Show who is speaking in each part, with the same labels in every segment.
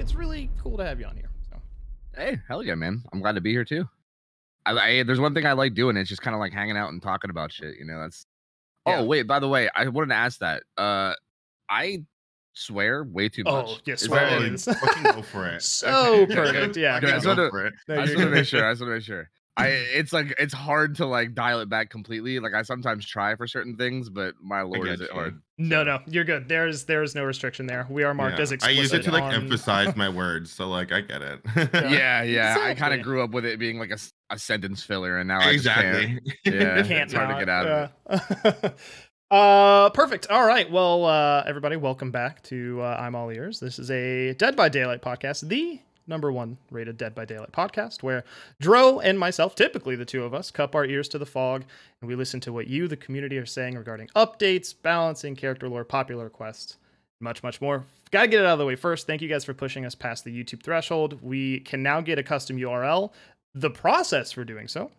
Speaker 1: it's really cool to have you on here. So
Speaker 2: Hey, hell yeah, man! I'm glad to be here too. I, I there's one thing I like doing. It's just kind of like hanging out and talking about shit. You know, that's.
Speaker 1: Yeah.
Speaker 2: Oh wait, by the way, I wanted to ask that. Uh, I swear way too much.
Speaker 1: Oh, yeah,
Speaker 2: Is
Speaker 1: swear
Speaker 2: that-
Speaker 1: it is.
Speaker 3: Fucking go for it.
Speaker 1: So perfect, yeah.
Speaker 3: Fucking
Speaker 2: I just
Speaker 3: go
Speaker 2: wanna-
Speaker 3: for it.
Speaker 2: I
Speaker 1: you're
Speaker 2: to make sure. I just want to make sure. I it's like it's hard to like dial it back completely. Like I sometimes try for certain things, but my lord, is it
Speaker 3: you.
Speaker 2: hard?
Speaker 1: No, no, you're good. There's there's no restriction there. We are marked
Speaker 3: Yeah.
Speaker 1: as
Speaker 3: I use it to like
Speaker 1: on-
Speaker 3: emphasize my words, so like I get it.
Speaker 2: Yeah, yeah. I kind of grew up with it being like a, a sentence filler, and now I just can't.
Speaker 3: exactly.
Speaker 2: Yeah,
Speaker 1: can't
Speaker 2: it's hard to get out of it.
Speaker 1: uh, perfect. All right. Well, uh, everybody, welcome back to uh, I'm All Ears. This is a Dead by Daylight podcast, the number one rated Dead by Daylight podcast, where Dro and myself, typically the two of us, cup our ears to the fog and we listen to what you, the community, are saying regarding updates, balancing, character lore, popular quests, much, much more. Got to get it out of the way first. Thank you guys for pushing us past the YouTube threshold. We can now get a custom URL. The process for doing so,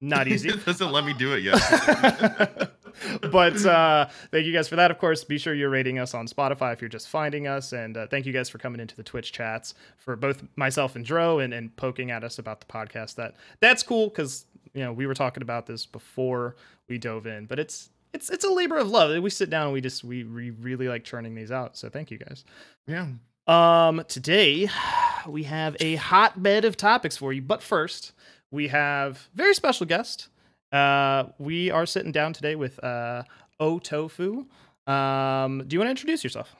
Speaker 1: not easy.
Speaker 3: it doesn't let me do it yet.
Speaker 1: but uh, thank you guys for that. Of course, be sure you're rating us on Spotify if you're just finding us. And uh, thank you guys for coming into the Twitch chats for both myself and Dro and, and poking at us about the podcast. That that's cool because you know we were talking about this before we dove in, but it's it's it's a labor of love. We sit down and we just we, we really like churning these out. So thank you guys.
Speaker 3: yeah.
Speaker 1: Um, today we have a hotbed of topics for you, but first we have very special guest. Uh, we are sitting down today with uh O Tofu. Um, do you want to introduce yourself?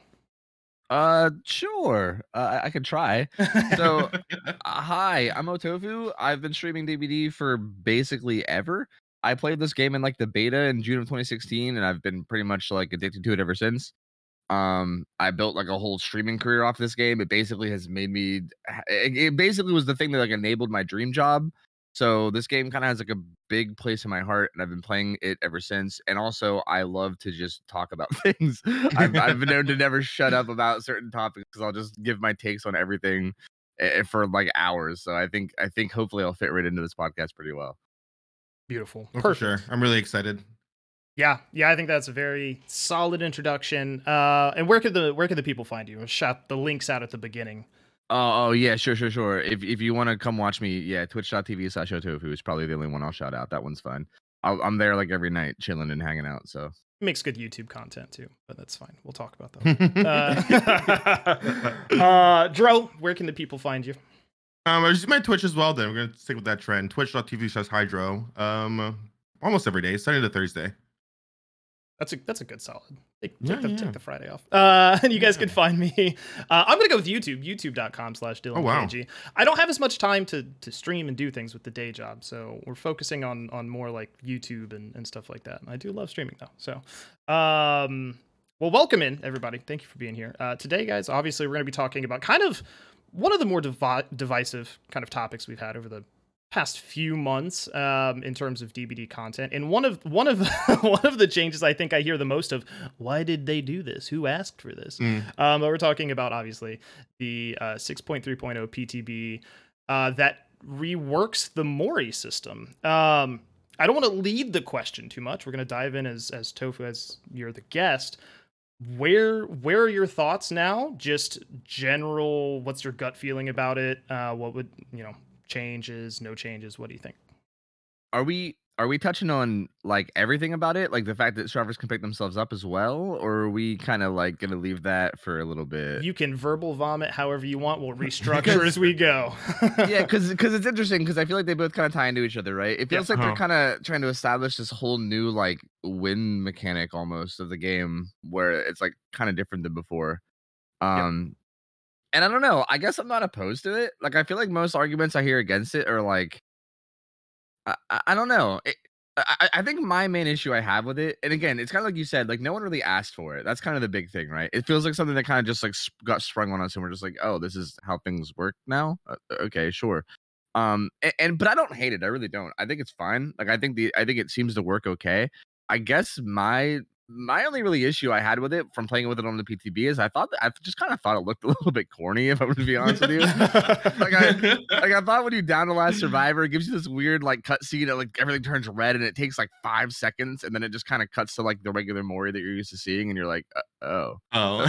Speaker 2: Uh, sure. Uh, I, could try. So, uh, hi, I'm Otofu. I've been streaming DBD for basically ever. I played this game in like the beta in June of 2016, and I've been pretty much like addicted to it ever since. Um, I built like a whole streaming career off this game. It basically has made me. It, it basically was the thing that like enabled my dream job. So this game kind of has like a big place in my heart, and I've been playing it ever since. And also, I love to just talk about things. I've, I've been known to never shut up about certain topics because I'll just give my takes on everything eh, for like hours. So I think I think hopefully I'll fit right into this podcast pretty well.
Speaker 1: Beautiful.
Speaker 3: Oh, for sure. I'm really excited.
Speaker 1: Yeah, yeah, I think that's a very solid introduction. Uh, and where could the where could the people find you? Shot the links out at the beginning.
Speaker 2: Oh, oh yeah, sure, sure, sure. If if you want to come watch me, yeah, twitch.tv slash otofu is probably the only one I'll shout out. That one's fun. I'll, I'm there like every night, chilling and hanging out. So
Speaker 1: Makes good YouTube content too, but that's fine. We'll talk about that. Uh, uh, Dro, where can the people find you?
Speaker 3: Um, I just my Twitch as well. Then we're gonna stick with that trend. Twitch.tv slash Hydro. Um, almost every day, Sunday to Thursday.
Speaker 1: That's a that's a good solid. Take,
Speaker 3: Yeah,
Speaker 1: take, the,
Speaker 3: yeah.
Speaker 1: take the Friday off. Uh, and you guys
Speaker 3: Yeah.
Speaker 1: can find me. Uh, I'm gonna go with YouTube. YouTube.com slash Dylan
Speaker 3: Oh, wow.
Speaker 1: I don't have as much time to to stream and do things with the day job, so we're focusing on on more like YouTube and, and stuff like that. I do love streaming though. So, um, well, welcome in everybody. Thank you for being here. Uh, today, guys, obviously we're gonna be talking about kind of one of the more devi- divisive kind of topics we've had over the past few months um, in terms of DBD content. And one of one of one of the changes I think I hear the most of, why did they do this? Who asked for this?
Speaker 3: Mm.
Speaker 1: Um, but we're talking about obviously the uh, 6.3.0 PTB uh, that reworks the Mori system. Um, I don't want to lead the question too much. We're going to dive in as as Tofu as you're the guest. Where where are your thoughts now? Just general. What's your gut feeling about it? Uh, what would you know? Changes, no changes. What do you think?
Speaker 2: are we are we touching on like everything about it, like the fact that servers can pick themselves up as well, or are we kind of like gonna leave that for a little bit?
Speaker 1: You can verbal vomit however you want. We'll restructure as we go.
Speaker 2: yeah, because because it's interesting because I feel like they both kind of tie into each other, right? It feels like they're
Speaker 3: Uh-huh.
Speaker 2: kind of trying to establish this whole new like win mechanic almost of the game where it's like kind of different than before. Um, and I don't know. I guess I'm not opposed to it. Like I feel like most arguments I hear against it are like, I I, don't know. It, I, I- think my main issue I have with it, and again, it's kind of like you said, like no one really asked for it. That's kind of the big thing, right? It feels like something that kind of just like got sprung on us, and we're just like, oh, this is how things work now. Uh, okay, sure. Um, and, and but I don't hate it. I really don't. I think it's fine. Like I think the I think it seems to work okay. I guess my my only really issue I had with it from playing with it on the PTB is I thought that I just kind of thought it looked a little bit corny. If I'm going to be honest with you, like I like I thought when you down the last survivor, it gives you this weird like cutscene that like everything turns red and it takes like five seconds and then it just kind of cuts to like the regular Mori that you're used to seeing and you're like, uh, oh,
Speaker 3: Oh,
Speaker 2: uh,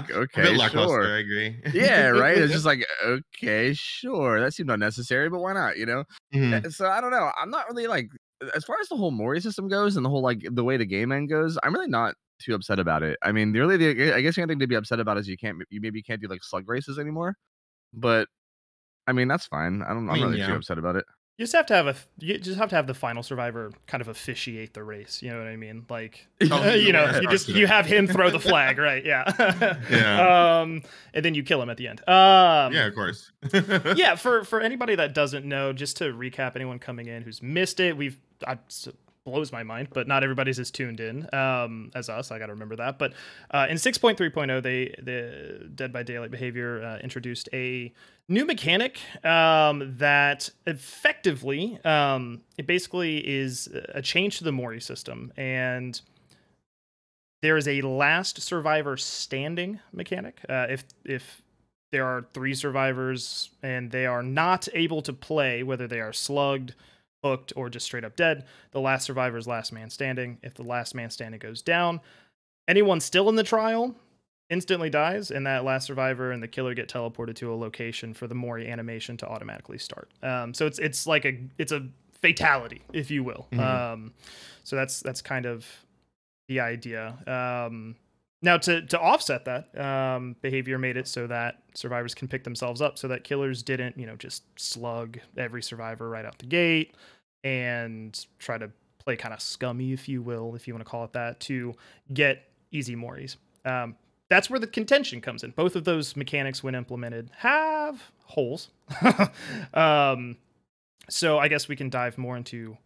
Speaker 2: okay,
Speaker 3: A
Speaker 2: okay,
Speaker 3: bit lackluster,
Speaker 2: sure.
Speaker 3: I agree.
Speaker 2: yeah, right. It's just like okay, sure, that seemed unnecessary, but why not? You know.
Speaker 3: Mhm.
Speaker 2: Uh, So I don't know. I'm not really like as far as the whole Mori system goes and the whole like the way the game end goes. I'm really not too upset about it. I mean, the only the, I guess the only thing to be upset about is you can't you maybe can't do like slug races anymore. But I mean that's fine. I don't. I'm
Speaker 3: I mean,
Speaker 2: not really too upset about it.
Speaker 1: You just have to have a you just have to have the final survivor kind of officiate the race. You know what I mean? Like
Speaker 3: Oh,
Speaker 1: you know, you just you have him throw the flag, right? Yeah.
Speaker 3: Yeah.
Speaker 1: Um, and then you kill him at the end. Um,
Speaker 3: yeah, of course.
Speaker 1: yeah. For for anybody that doesn't know, just to recap, anyone coming in who's missed it, we've I, blows my mind, but not everybody's as tuned in um, as us. I got to remember that. But uh, in 6.3.0, they the Dead by Daylight behavior uh, introduced a new mechanic um, that effectively um, it basically is a change to the Mori system and there is a last survivor standing mechanic. Uh, if if there are three survivors and they are not able to play, whether they are slugged, hooked, or just straight up dead, the last survivor is last man standing. If the last man standing goes down, anyone still in the trial instantly dies, and that last survivor and the killer get teleported to a location for the Mori animation to automatically start. Um, so it's it's like a it's a fatality, if you will.
Speaker 3: Mhm.
Speaker 1: Um, so that's that's kind of the idea. Um, now to to offset that, um, behavior made it so that survivors can pick themselves up, so that killers didn't, you know, just slug every survivor right out the gate and try to play kind of scummy, if you will, if you want to call it that, to get easy Moris. Um, that's where the contention comes in. Both of those mechanics, when implemented, have holes. um, so I guess we can dive more into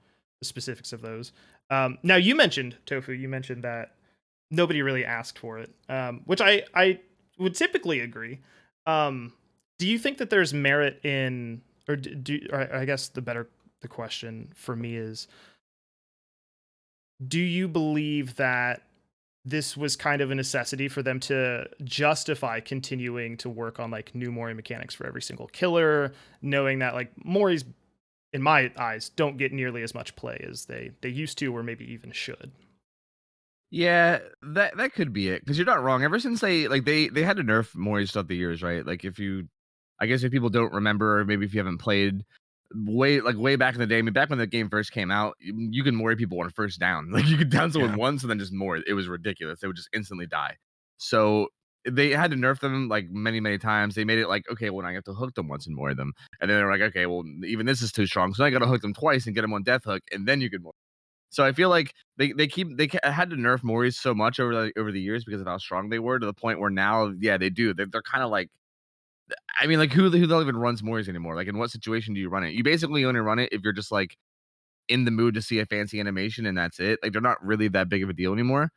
Speaker 1: the specifics of those. Um, now you mentioned tofu. You mentioned that nobody really asked for it, um, which I I would typically agree. Um, do you think that there's merit in, or do or I guess the better the question for me is, do you believe that this was kind of a necessity for them to justify continuing to work on like new Mori mechanics for every single killer, knowing that like Mori's in my eyes don't get nearly as much play as they they used to or maybe even should.
Speaker 2: Yeah, that that could be it because you're not wrong. Ever since they like they they had to nerf Moris throughout the years, right? Like if you, I guess if people don't remember, or maybe if you haven't played way like way back in the day, I mean back when the game first came out, you, could Mori people on first down. Like you could down someone
Speaker 3: Yeah.
Speaker 2: once and then just more. It was ridiculous. They would just instantly die. So they had to nerf them like many many times. They made it like okay, well I have to hook them once and more them, and then they're like okay, well even this is too strong, so I got to hook them twice and get them on death hook, and then you could more. So I feel like they, they keep they had to nerf Moris so much over the over the years because of how strong they were to the point where now yeah they do they're, they're kind of like I mean like who who the hell even runs Moris anymore? Like in what situation do you run it? You basically only run it if you're just like in the mood to see a fancy animation and that's it. Like they're not really that big of a deal anymore.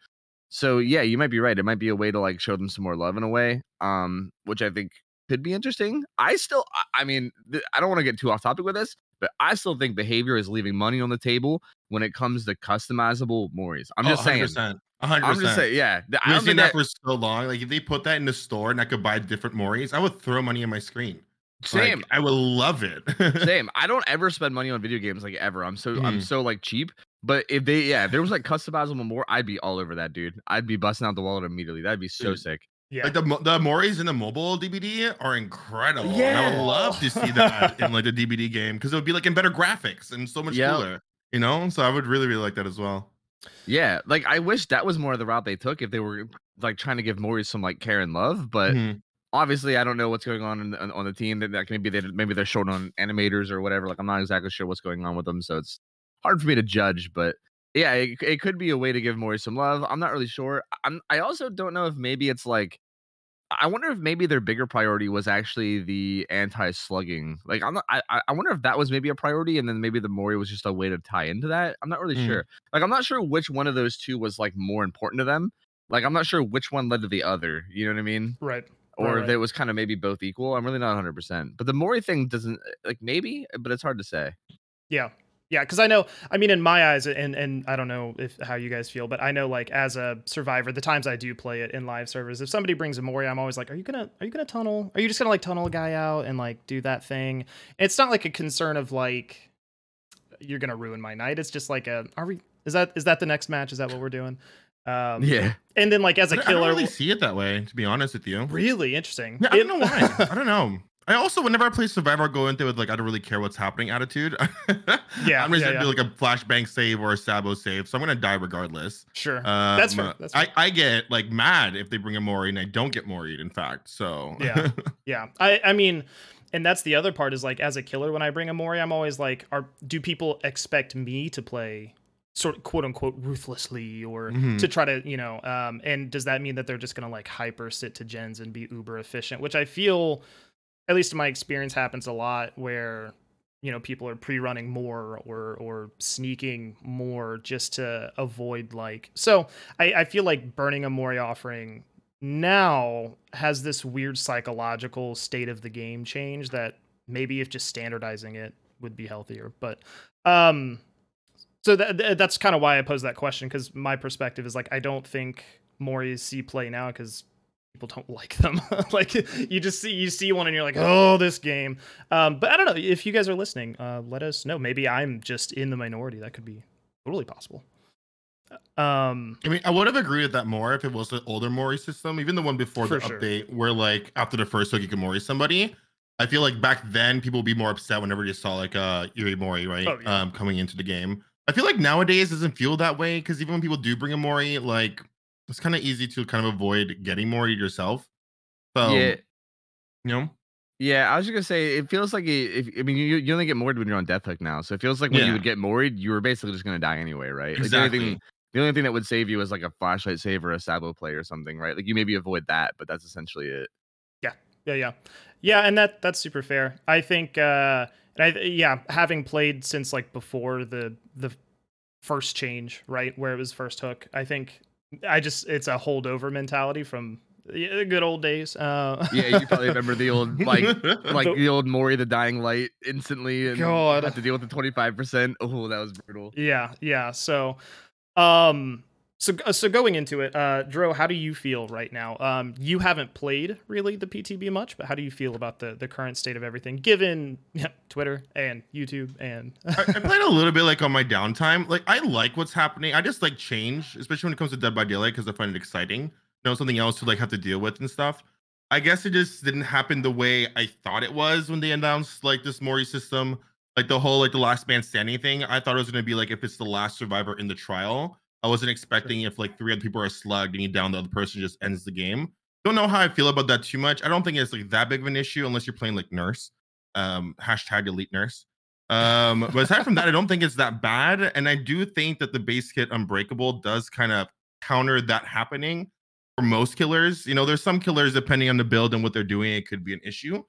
Speaker 2: So yeah you might be right. It might be a way to like show them some more love in a way um which I think could be interesting I still I- mean I don't want to get too off topic with this but I still think behavior is leaving money on the table when it comes to customizable Moris. I'm just saying.
Speaker 3: 100%. 100%.
Speaker 2: I'm just saying, yeah. I
Speaker 3: We've seen that for so long. Like if they put that in the store and I could buy different Moris, I would throw money in my screen. Like,
Speaker 2: same,
Speaker 3: I would love it.
Speaker 2: same. I don't ever spend money on video games like ever. I'm so I'm
Speaker 3: Mhm.
Speaker 2: so like cheap. But if they, yeah, if there was like customizable more, I'd be all over that, dude. I'd be busting out the wallet immediately. That'd be so
Speaker 3: Dude.
Speaker 2: sick.
Speaker 1: Yeah.
Speaker 3: Like the mo- the Moris in the mobile DBD are incredible. and I would love to see that in like the DBD game because it would be like in better graphics and so much
Speaker 2: Yep.
Speaker 3: cooler. You know, so I would really really like that as well.
Speaker 2: Yeah, like I wish that was more of the route they took if they were like trying to give Mori some like care and love. But
Speaker 3: Mhm.
Speaker 2: obviously, I don't know what's going on in, on, on the team. That, that maybe they maybe they're short on animators or whatever. Like I'm not exactly sure what's going on with them, so it's hard for me to judge. But yeah, it, it could be a way to give Mori some love. I'm not really sure. I'm I also don't know if maybe it's like I wonder if maybe their bigger priority was actually the anti-slugging. Like I'm not. I I- wonder if that was maybe a priority, and then maybe the Mori was just a way to tie into that. I'm not really
Speaker 3: Mm.
Speaker 2: sure. Like I'm not sure which one of those two was like more important to them. Like I'm not sure which one led to the other. You know what I mean?
Speaker 1: Right.
Speaker 2: Or
Speaker 1: Right,
Speaker 2: if it was kind of maybe both equal. I'm really not 100. percent But the Mori thing doesn't like maybe, but it's hard to say.
Speaker 1: Yeah. Yeah, because I know, I mean, in my eyes, and and I don't know if how you guys feel, but I know, like as a survivor, the times I do play it in live servers, if somebody brings a Mori, I'm always like, are you gonna are you gonna tunnel? Are you just gonna like tunnel a guy out and like do that thing? It's not like a concern of like you're gonna ruin my night. It's just like a are we? Is that is that the next match? Is that what we're doing? Um,
Speaker 2: Yeah.
Speaker 1: And then like as a killer,
Speaker 3: I don't really see it that way, to be honest with you.
Speaker 1: really interesting.
Speaker 3: Yeah, I don't know why. I don't know. I also, whenever I play Survivor, I go into it with like I don't really care what's happening attitude.
Speaker 1: Yeah,
Speaker 3: I'm just
Speaker 1: yeah,
Speaker 3: gonna do like a flashbang save or a sabo save, so I'm gonna die regardless.
Speaker 1: sure.
Speaker 3: Um,
Speaker 1: That's fair, that's fair.
Speaker 3: I, I get like mad if they bring a Mori and I don't get Mori'd. In fact, so
Speaker 1: Yeah. Yeah. I I mean, and that's the other part is like as a killer when I bring a Mori, I'm always like, are do people expect me to play sort of quote unquote ruthlessly or
Speaker 3: Mhm.
Speaker 1: to try to, you know, um and does that mean that they're just gonna like hyper sit to gens and be uber efficient? Which I feel at least in my experience happens a lot where you know people are pre-running more or or sneaking more just to avoid like so I, I feel like burning a Mori offering now has this weird psychological state of the game change that maybe if just standardizing it would be healthier but um so that, that- that's kind of why i posed that question because my perspective is like i don't think moris see play now because people don't like them like you just see you see one and you're like oh this game um but i don't know if you guys are listening uh let us know maybe i'm just in the minority that could be totally possible um
Speaker 3: I mean, I would have agreed with that more if it was the older Mori system, even the one before the
Speaker 1: sure.
Speaker 3: update, where like after the first hook you can Mori somebody. I feel like back then people would be more upset whenever they saw like uh Yuri Mori, right?
Speaker 1: Oh, yeah.
Speaker 3: Um coming into the game. I feel like nowadays it doesn't feel that way because even when people do bring a Mori, like it's kind of easy to kind of avoid getting Mori yourself. So
Speaker 2: yeah.
Speaker 3: you know,
Speaker 2: Yeah, I was just gonna say it feels like it, if I mean you, you only get moored when you're on death hook now, so it feels like when
Speaker 3: Yeah.
Speaker 2: you would get moored, you were basically just gonna die anyway, right? Like, the only
Speaker 3: exactly.
Speaker 2: thing the only thing that would save you is like a flashlight save or a sabo play or something, right? Like you maybe avoid that, but that's essentially it.
Speaker 1: Yeah, yeah, yeah, yeah, and that that's super fair. I think, uh, and I yeah, having played since like before the the first change, right, where it was first hook, I think I just it's a holdover mentality from the good old days. Uh,
Speaker 2: Yeah, you probably remember the old like like
Speaker 1: The-
Speaker 2: old Mori the dying light instantly and
Speaker 1: God.
Speaker 2: have to deal with the twenty five percent. Oh, that was brutal.
Speaker 1: yeah, yeah. So, um, so so going into it, uh, Dro, how do you feel right now? Um, you haven't played really the PTB much, but how do you feel about the the current state of everything, given yeah, Twitter and YouTube and
Speaker 3: I, I played a little bit like on my downtime. Like I like what's happening. I just like change, especially when it comes to Dead by Daylight, because I find it exciting. You know, something else to like have to deal with and stuff. I guess it just didn't happen the way I thought it was when they announced like this Mori system, like the whole like the last man standing thing. I thought it was gonna be like if it's the last survivor in the trial. I wasn't expecting if like three other people are slugged and you down the other person just ends the game. Don't know how I feel about that too much. I don't think it's like that big of an issue unless you're playing like nurse. Um, hashtag elite nurse. Um, but aside from that, I don't think it's that bad. And I do think that the base kit Unbreakable does kind of counter that happening for most killers. You know, there's some killers, depending on the build and what they're doing, it could be an issue.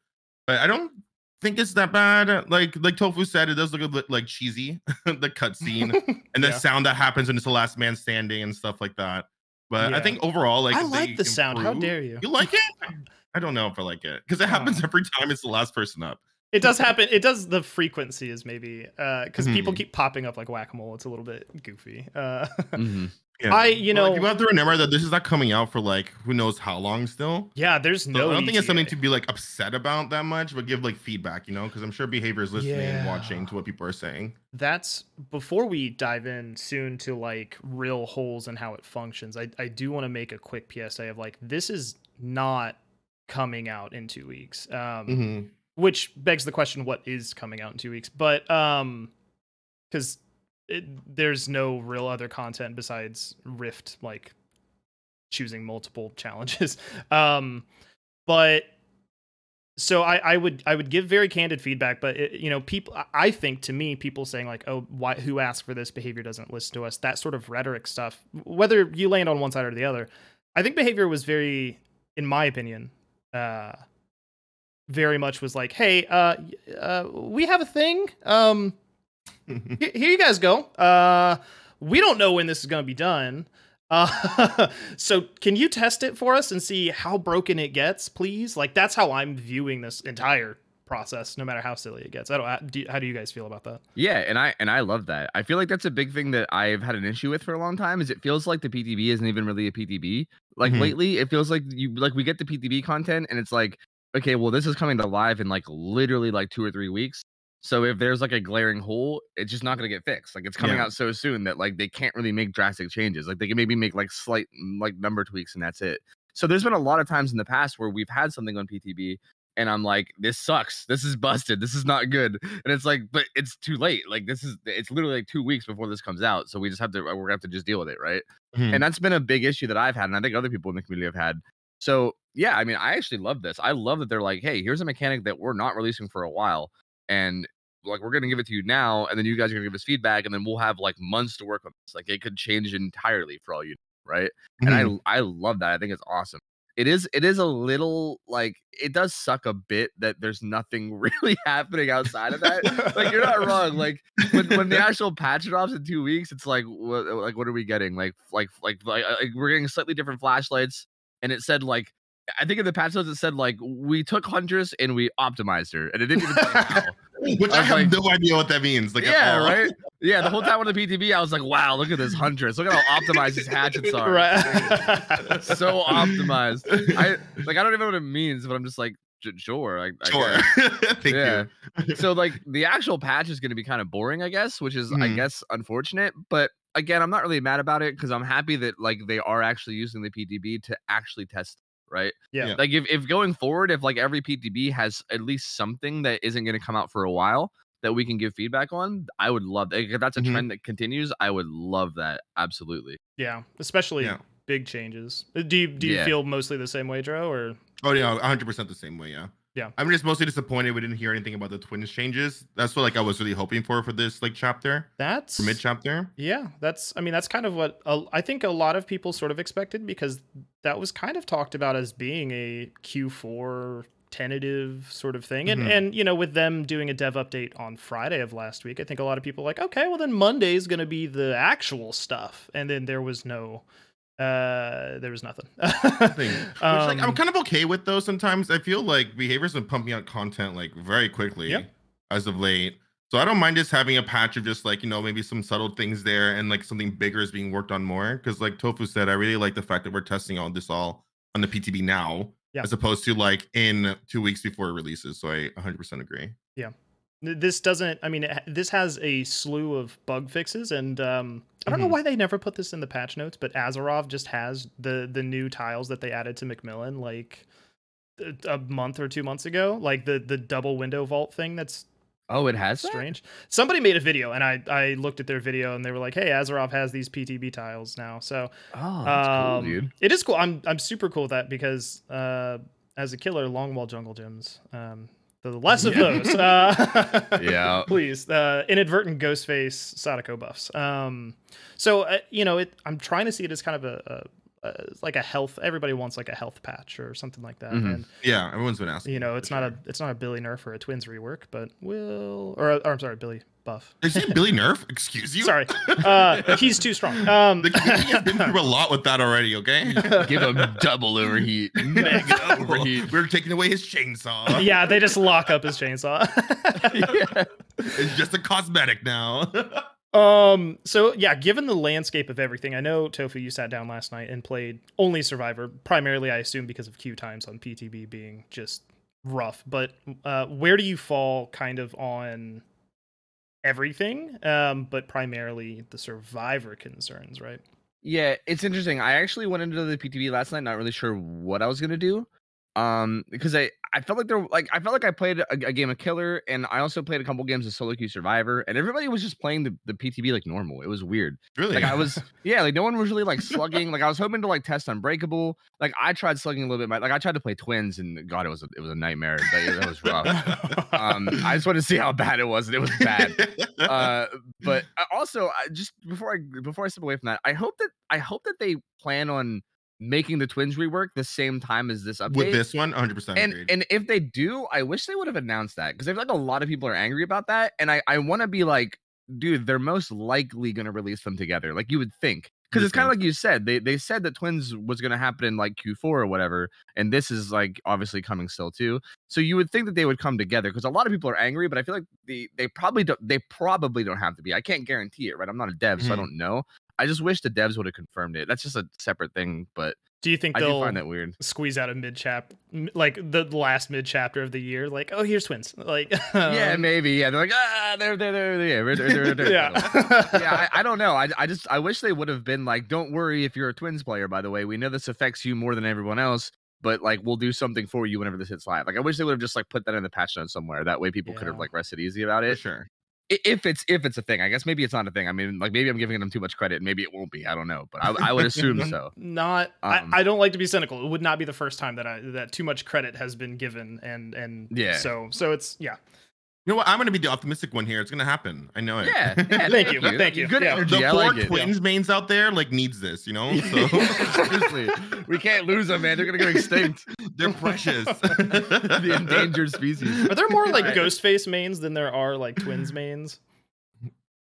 Speaker 3: But I don't think it's that bad. Like like Tofu said, it does look a bit like cheesy, the cutscene and the
Speaker 1: Yeah.
Speaker 3: sound that happens when it's the last man standing and stuff like that. But I think overall, like
Speaker 1: I like the sound. How dare you?
Speaker 3: You like it? I don't know if I like it because it happens every time it's the last person up.
Speaker 1: It does happen. It does. The frequency is maybe uh because people keep popping up like whack a mole. It's a little bit goofy. Uh,
Speaker 2: Mhm.
Speaker 3: Yeah.
Speaker 1: I, you
Speaker 3: But, like,
Speaker 1: know,
Speaker 3: you have to remember that this is not coming out for like who knows how long still.
Speaker 1: yeah. There's
Speaker 3: So
Speaker 1: no.
Speaker 3: I don't think it's something to be like upset about that much, but give like feedback, you know, because I'm sure behavior is listening and watching to what people are saying.
Speaker 1: That's before we dive in soon to like real holes and how it functions. I I do want to make a quick PSA of like this is not coming out in two weeks. Um,
Speaker 3: Mhm.
Speaker 1: which begs the question what is coming out in two weeks but um because there's no real other content besides rift like choosing multiple challenges um but so I, I would I would give very candid feedback, but it, you know people I- I think to me people saying like oh why who asked for this behavior doesn't listen to us that sort of rhetoric stuff whether you land on one side or the other I think behavior was very in my opinion uh very much was like, "Hey, uh, uh we have a thing. Um, he- here you guys go. Uh, we don't know when this is going to be done. Uh, so can you test it for us and see how broken it gets, please? Like that's how I'm viewing this entire process, no matter how silly it gets. I don't. Do, how do you guys feel about that?
Speaker 2: Yeah, and I and I love that. I feel like that's a big thing that I've had an issue with for a long time. Is it feels like the PTB isn't even really a PTB. Like
Speaker 3: Mhm.
Speaker 2: lately, it feels like you like we get the PTB content, and it's like, okay, well, this is coming to live in like literally like two or three weeks. So if there's like a glaring hole, it's just not gonna get fixed. Like it's coming
Speaker 3: Yeah.
Speaker 2: out so soon that like they can't really make drastic changes. Like they can maybe make like slight mm, like number tweaks and that's it. So there's been a lot of times in the past where we've had something on PTB and I'm like, this sucks. This is busted. This is not good. And it's like, but it's too late. Like this is it's literally like two weeks before this comes out. So we just have to we're gonna have to just deal with it, right?
Speaker 3: Mhm.
Speaker 2: And that's been a big issue that I've had, and I think other people in the community have had. So yeah, I mean, I actually love this. I love that they're like, hey, here's a mechanic that we're not releasing for a while, and like we're gonna give it to you now, and then you guys are gonna give us feedback, and then we'll have like months to work on this. Like it could change entirely for all you know, right?
Speaker 3: Mhm.
Speaker 2: and I I love that. I think it's awesome. It is it is a little like it does suck a bit that there's nothing really happening outside of that. like you're not wrong. Like when, when the actual patch drops in two weeks, it's like what like what are we getting? Like like like like, like we're getting slightly different flashlights, and it said like I think in the patch notes it said like we took Huntress and we optimized her, and it didn't even say how.
Speaker 3: Which
Speaker 2: I
Speaker 3: I, have
Speaker 2: like-
Speaker 3: no idea what that means. Like,
Speaker 2: yeah,
Speaker 3: all.
Speaker 2: right. Yeah, the whole time on the PTB, I was like, wow, look at this Huntress. Look at how optimized these hatchets are.
Speaker 1: Right.
Speaker 2: so optimized. I like I don't even know what it means, but I'm just like j- sure. I, I
Speaker 3: Sure. Thank
Speaker 2: Yeah.
Speaker 3: you.
Speaker 2: so like the actual patch is going to be kind of boring, I guess, which is I
Speaker 3: Mhm.
Speaker 2: guess unfortunate. But again, I'm not really mad about it because I'm happy that like they are actually using the PTB to actually test, right?
Speaker 1: Yeah.
Speaker 2: Like if if going forward, if like every PTB has at least something that isn't going to come out for a while that we can give feedback on, I would love that. If that's a
Speaker 3: Mhm.
Speaker 2: trend that continues, I would love that absolutely.
Speaker 1: yeah, especially
Speaker 3: Yeah.
Speaker 1: big changes. Uh, Do you do you
Speaker 2: Yeah.
Speaker 1: feel mostly the same way, Dro? Or
Speaker 3: Oh yeah, 100 percent the same way. Yeah.
Speaker 1: Yeah.
Speaker 3: I'm just mostly disappointed we didn't hear anything about the twins changes. That's what like I was really hoping for for this like chapter,
Speaker 1: that's
Speaker 3: mid chapter.
Speaker 1: Yeah, that's. I mean, that's kind of what I think a lot of people sort of expected because that was kind of talked about as being a Q4 tentative sort of thing. And
Speaker 3: Mhm.
Speaker 1: and you know, with them doing a dev update on Friday of last week, I think a lot of people were like, okay, well then Monday is going to be the actual stuff, and then there was no, uh, there was nothing.
Speaker 3: Thing. Which like I'm
Speaker 1: Um,
Speaker 3: kind of okay with those sometimes. I feel like behavior's been pumping out content like very quickly
Speaker 1: Yeah.
Speaker 3: as of late. So I don't mind just having a patch of just like, you know, maybe some subtle things there and like something bigger is being worked on more. Cause like Tofu said, I really like the fact that we're testing all this all on the PTB now,
Speaker 1: Yeah.
Speaker 3: as opposed to like in two weeks before it releases. So I 100% agree.
Speaker 1: Th- this doesn't i mean it, this has a slew of bug fixes and um i don't know
Speaker 3: Mhm.
Speaker 1: why they never put this in the patch notes but azarov just has the the new tiles that they added to MacMillan like a- a month or two months ago like the the double window vault thing that's
Speaker 2: Oh, it has that?
Speaker 1: strange somebody made a video and i i looked at their video and they were like hey azarov has these ptb tiles now so
Speaker 2: Oh, that's cool,
Speaker 1: um,
Speaker 2: dude.
Speaker 1: It is cool. I'm I'm super cool with that because uh, as a killer, Longwall Jungle Gyms, um, the less of
Speaker 3: Yeah.
Speaker 1: those. Uh,
Speaker 2: Yeah.
Speaker 1: please. Uh, inadvertent Ghostface Sadako buffs. Um, so uh, you know, it. I'm trying to see it as kind of a, a, a like a health. Everybody wants like a health patch or something like that.
Speaker 2: Mhm.
Speaker 1: And
Speaker 3: Yeah, everyone's been asking.
Speaker 1: you know, it's not
Speaker 3: sure.
Speaker 1: a it's not a Billy Nerf or a Twins rework, but will or, or I'm sorry, Billy Buff.
Speaker 3: is you say Billy Nerf? Excuse you.
Speaker 1: Sorry, uh, he's too strong. Um,
Speaker 3: The community has been through a lot with that already. Okay.
Speaker 2: Give him double overheat. Mega overheat.
Speaker 3: We're taking away his chainsaw.
Speaker 1: yeah, they just lock up his chainsaw.
Speaker 2: yeah.
Speaker 3: It's just a cosmetic now.
Speaker 1: Um. So yeah, given the landscape of everything, I know Tofu, you sat down last night and played only Survivor, primarily, I assume, because of queue times on PTB being just rough. But uh, where do you fall, kind of on everything, um, but primarily the Survivor concerns, right?
Speaker 2: Yeah, it's interesting. I actually went into the PTB last night, not really sure what I was gonna do. Um, because I I felt like there like I felt like I played a, a game of Killer, and I also played a couple games of Solo Queue Survivor, and everybody was just playing the, the PTB like normal. It was weird.
Speaker 3: really?
Speaker 2: Like I was, yeah, like no one was really like slugging. like I was hoping to like test Unbreakable. Like I tried slugging a little bit. my- Like I tried to play Twins, and God, it was a, it was a nightmare. Like, it was rough. Um, I just wanted to see how bad it was, and it was bad. uh but also I just before i before i step away from that i hope that i hope that they plan on making the twins rework the same time as this update.
Speaker 3: with this one, 100 percent
Speaker 2: and
Speaker 3: agreed.
Speaker 2: and if they do i wish they would have announced that because i feel like a lot of people are angry about that and i i want to be like dude they're most likely going to release them together like you would think. Because it's kind of like you said they they said that twins was going to happen in like q4 or whatever and this is like obviously coming still too. So you would think that they would come together because a lot of people are angry but i feel like the they probably don't they probably don't have to be. I can't guarantee it right? I'm not a dev so i
Speaker 3: Mhm.
Speaker 2: don't know i just wish the devs would have confirmed it that's just a separate thing but
Speaker 1: Do you think
Speaker 2: i
Speaker 1: they'll
Speaker 2: find that weird
Speaker 1: squeeze out a mid chap, like the last mid chapter of the year? Like, oh, here's twins. Like,
Speaker 2: yeah
Speaker 1: um,
Speaker 2: maybe yeah they're like ah they're they're they're they're, they're, they're, they're
Speaker 1: yeah,
Speaker 2: yeah, I, I don't know. I, I just I wish they would have been like, don't worry if you're a Twins player. By the way, we know this affects you more than everyone else, but like we'll do something for you whenever this hits live. Like I wish they would have just like put that in the patch notes somewhere. That way people could have like rested easy about
Speaker 3: For
Speaker 2: it.
Speaker 3: sure.
Speaker 2: If it's if it's a thing, I guess maybe it's not a thing. I mean, like maybe I'm giving them too much credit. Maybe it won't be. I don't know, but I, I would assume so.
Speaker 1: Not.
Speaker 2: Um,
Speaker 1: I, I don't like to be cynical. It would not be the first time that I that too much credit has been given, and and
Speaker 2: Yeah.
Speaker 1: So so it's yeah.
Speaker 3: You know what? I'm gonna be the optimistic one here. It's gonna happen. I know it.
Speaker 2: Yeah, yeah
Speaker 1: Thank you, thank you.
Speaker 2: Good
Speaker 1: Yeah.
Speaker 2: energy.
Speaker 3: The
Speaker 2: I
Speaker 3: four
Speaker 2: like it.
Speaker 3: twins mains out there like needs this, you know. So
Speaker 2: Seriously, we can't lose them, man. They're gonna go extinct.
Speaker 3: they're precious.
Speaker 2: the endangered species.
Speaker 1: Are there more like
Speaker 2: Right.
Speaker 1: Ghostface mains than there are like twins mains?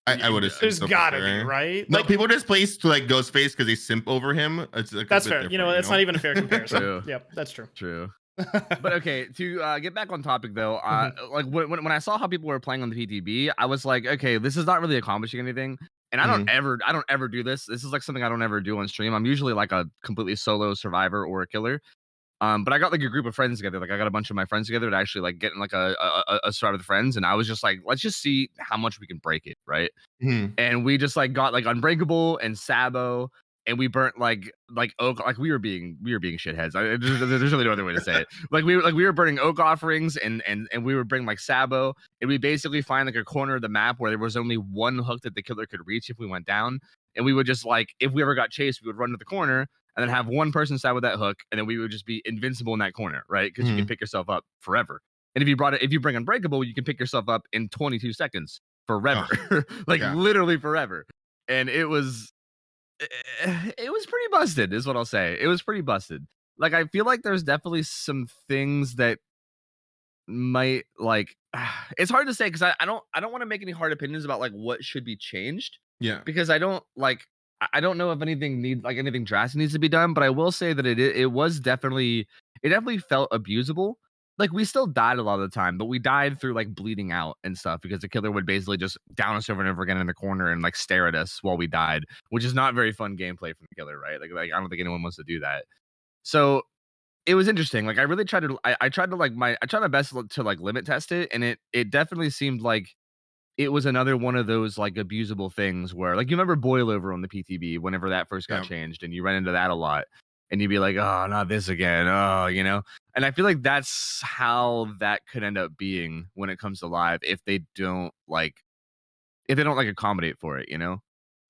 Speaker 3: I, I would assume.
Speaker 1: There's
Speaker 3: so for
Speaker 1: gotta
Speaker 3: sure.
Speaker 1: be right.
Speaker 3: No,
Speaker 1: Like,
Speaker 3: people just place to like Ghostface because they simp over him. It's like,
Speaker 1: that's
Speaker 3: bit
Speaker 1: fair. You know,
Speaker 3: different,
Speaker 1: that's not even a fair comparison.
Speaker 2: True.
Speaker 1: Yep, that's true.
Speaker 2: True. But okay to uh, get back on topic though uh, like when, when i saw how people were playing on the ptb i was like okay this is not really accomplishing anything and i don't ever i don't ever do this. This is like something i don't ever do on stream. I'm usually like a completely solo survivor or a killer. Um but i got like a group of friends together like i got a bunch of my friends together to actually like get in like a a, a- survivor with friends and i was just like let's just see how much we can break it right?
Speaker 3: Mhm.
Speaker 2: and we just like got like unbreakable and sabo and we burnt like like oak like we were being we were being shitheads. I, there's, there's really no other way to say it. Like we were like we were burning oak offerings and and and we were bringing like sabo and we basically find like a corner of the map where there was only one hook that the killer could reach if we went down and we would just like if we ever got chased we would run to the corner and then have one person stab with that hook and then we would just be invincible in that corner right? Because you can mm-hmm. pick yourself up forever. And if you brought it if you bring unbreakable you can pick yourself up in 22 seconds forever like
Speaker 3: yeah.
Speaker 2: literally forever. And it was Eh, it was pretty busted is what i'll say it was pretty busted like i feel like there's definitely some things that might like it's hard to say because I, I don't i don't want to make any hard opinions about like what should be changed
Speaker 3: Yeah.
Speaker 2: because i don't like I- don't know if anything need like anything drastic needs to be done but i will say that it it was definitely it definitely felt abusable like we still died a lot of the time but we died through like bleeding out and stuff because the killer would basically just down us over and over again in the corner and like stare at us while we died which is not very fun gameplay from the killer right? Like, like i don't think anyone wants to do that. So it was interesting like i really tried to I, I tried to like my i tried my best to, like limit test it and it it definitely seemed like it was another one of those like abusable things where like you remember boil over on the ptb whenever that first got
Speaker 3: Yeah.
Speaker 2: changed and you ran into that a lot and you'd be like oh not this again oh you know and i feel like that's how that could end up being when it comes to live if they don't like if they don't like accommodate for it you know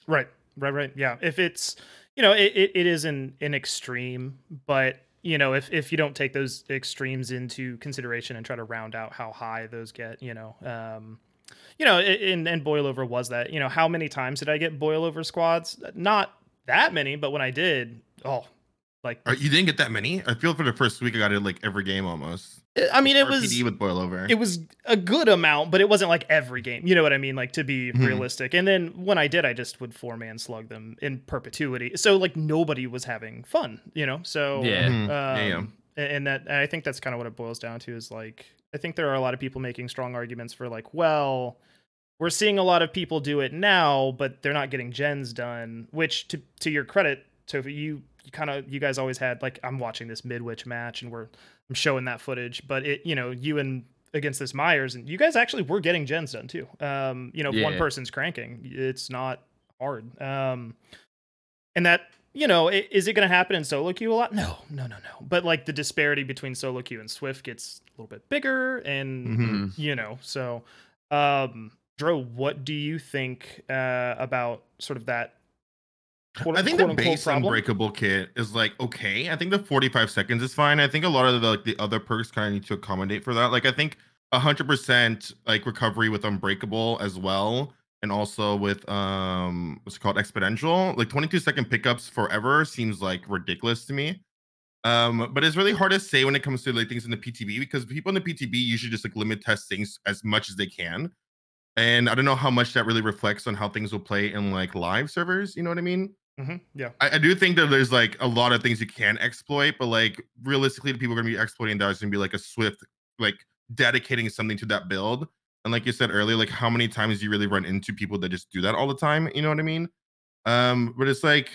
Speaker 1: Right, right, right. Yeah. If it's, you know, it, it, it is an, an extreme, but, you know, if, if you don't take those extremes into consideration and try to round out how high those get, you know, um, you know, and, and boil over was that, you know, how many times did I get boil over squads? Not that many, but when I did, oh, like,
Speaker 3: Uh, You didn't get that many. I feel for the first week I got it like every game almost.
Speaker 1: I mean, it
Speaker 3: RPD
Speaker 1: was,
Speaker 3: with boil over.
Speaker 1: it was a good amount, but it wasn't like every game. You know what I mean? Like to be
Speaker 3: Mhm.
Speaker 1: realistic. And then when I did, I just would four man slug them in perpetuity. So like nobody was having fun, you know? So
Speaker 2: Yeah.
Speaker 3: Mhm.
Speaker 1: um,
Speaker 3: yeah, yeah.
Speaker 1: and that and I think that's kind of what it boils down to is like I think there are a lot of people making strong arguments for like, well, we're seeing a lot of people do it now, but they're not getting gens done. Which to to your credit, Tofi, you you kind of you guys always had like I'm watching this midwich match and we're I'm showing that footage, but it you know you and against this Myers and you guys actually were getting gens done too. Um, you know, if one person's cranking, it's not hard. Um, and that you know, i- is it going to happen in solo queue a lot? No, no, no, no. But like the disparity between solo queue and Swift gets a little bit bigger, and
Speaker 3: Mhm.
Speaker 1: you know, so um, Dro, what do you think uh, about sort of that? Quote-
Speaker 3: I think the base
Speaker 1: problem?
Speaker 3: unbreakable kit is like okay. I think the 45 seconds is fine. I think a lot of the like the other perks kind of need to accommodate for that. Like I think 100% like recovery with unbreakable as well and also with um what's it called exponential. Like 22 second pickups forever seems like ridiculous to me. Um, but it's really hard to say when it comes to like things in the PTB because people in the PTB usually just like limit test things as much as they can. And I don't know how much that really reflects on how things will play in like live servers, you know what I mean?
Speaker 1: Hmm Yeah.
Speaker 3: I, I do think that there's like a lot of things you can exploit, but like realistically, the people are gonna be exploiting that is gonna be like a swift, like dedicating something to that build. And like you said earlier, like how many times do you really run into people that just do that all the time? You know what I mean? Um, but it's like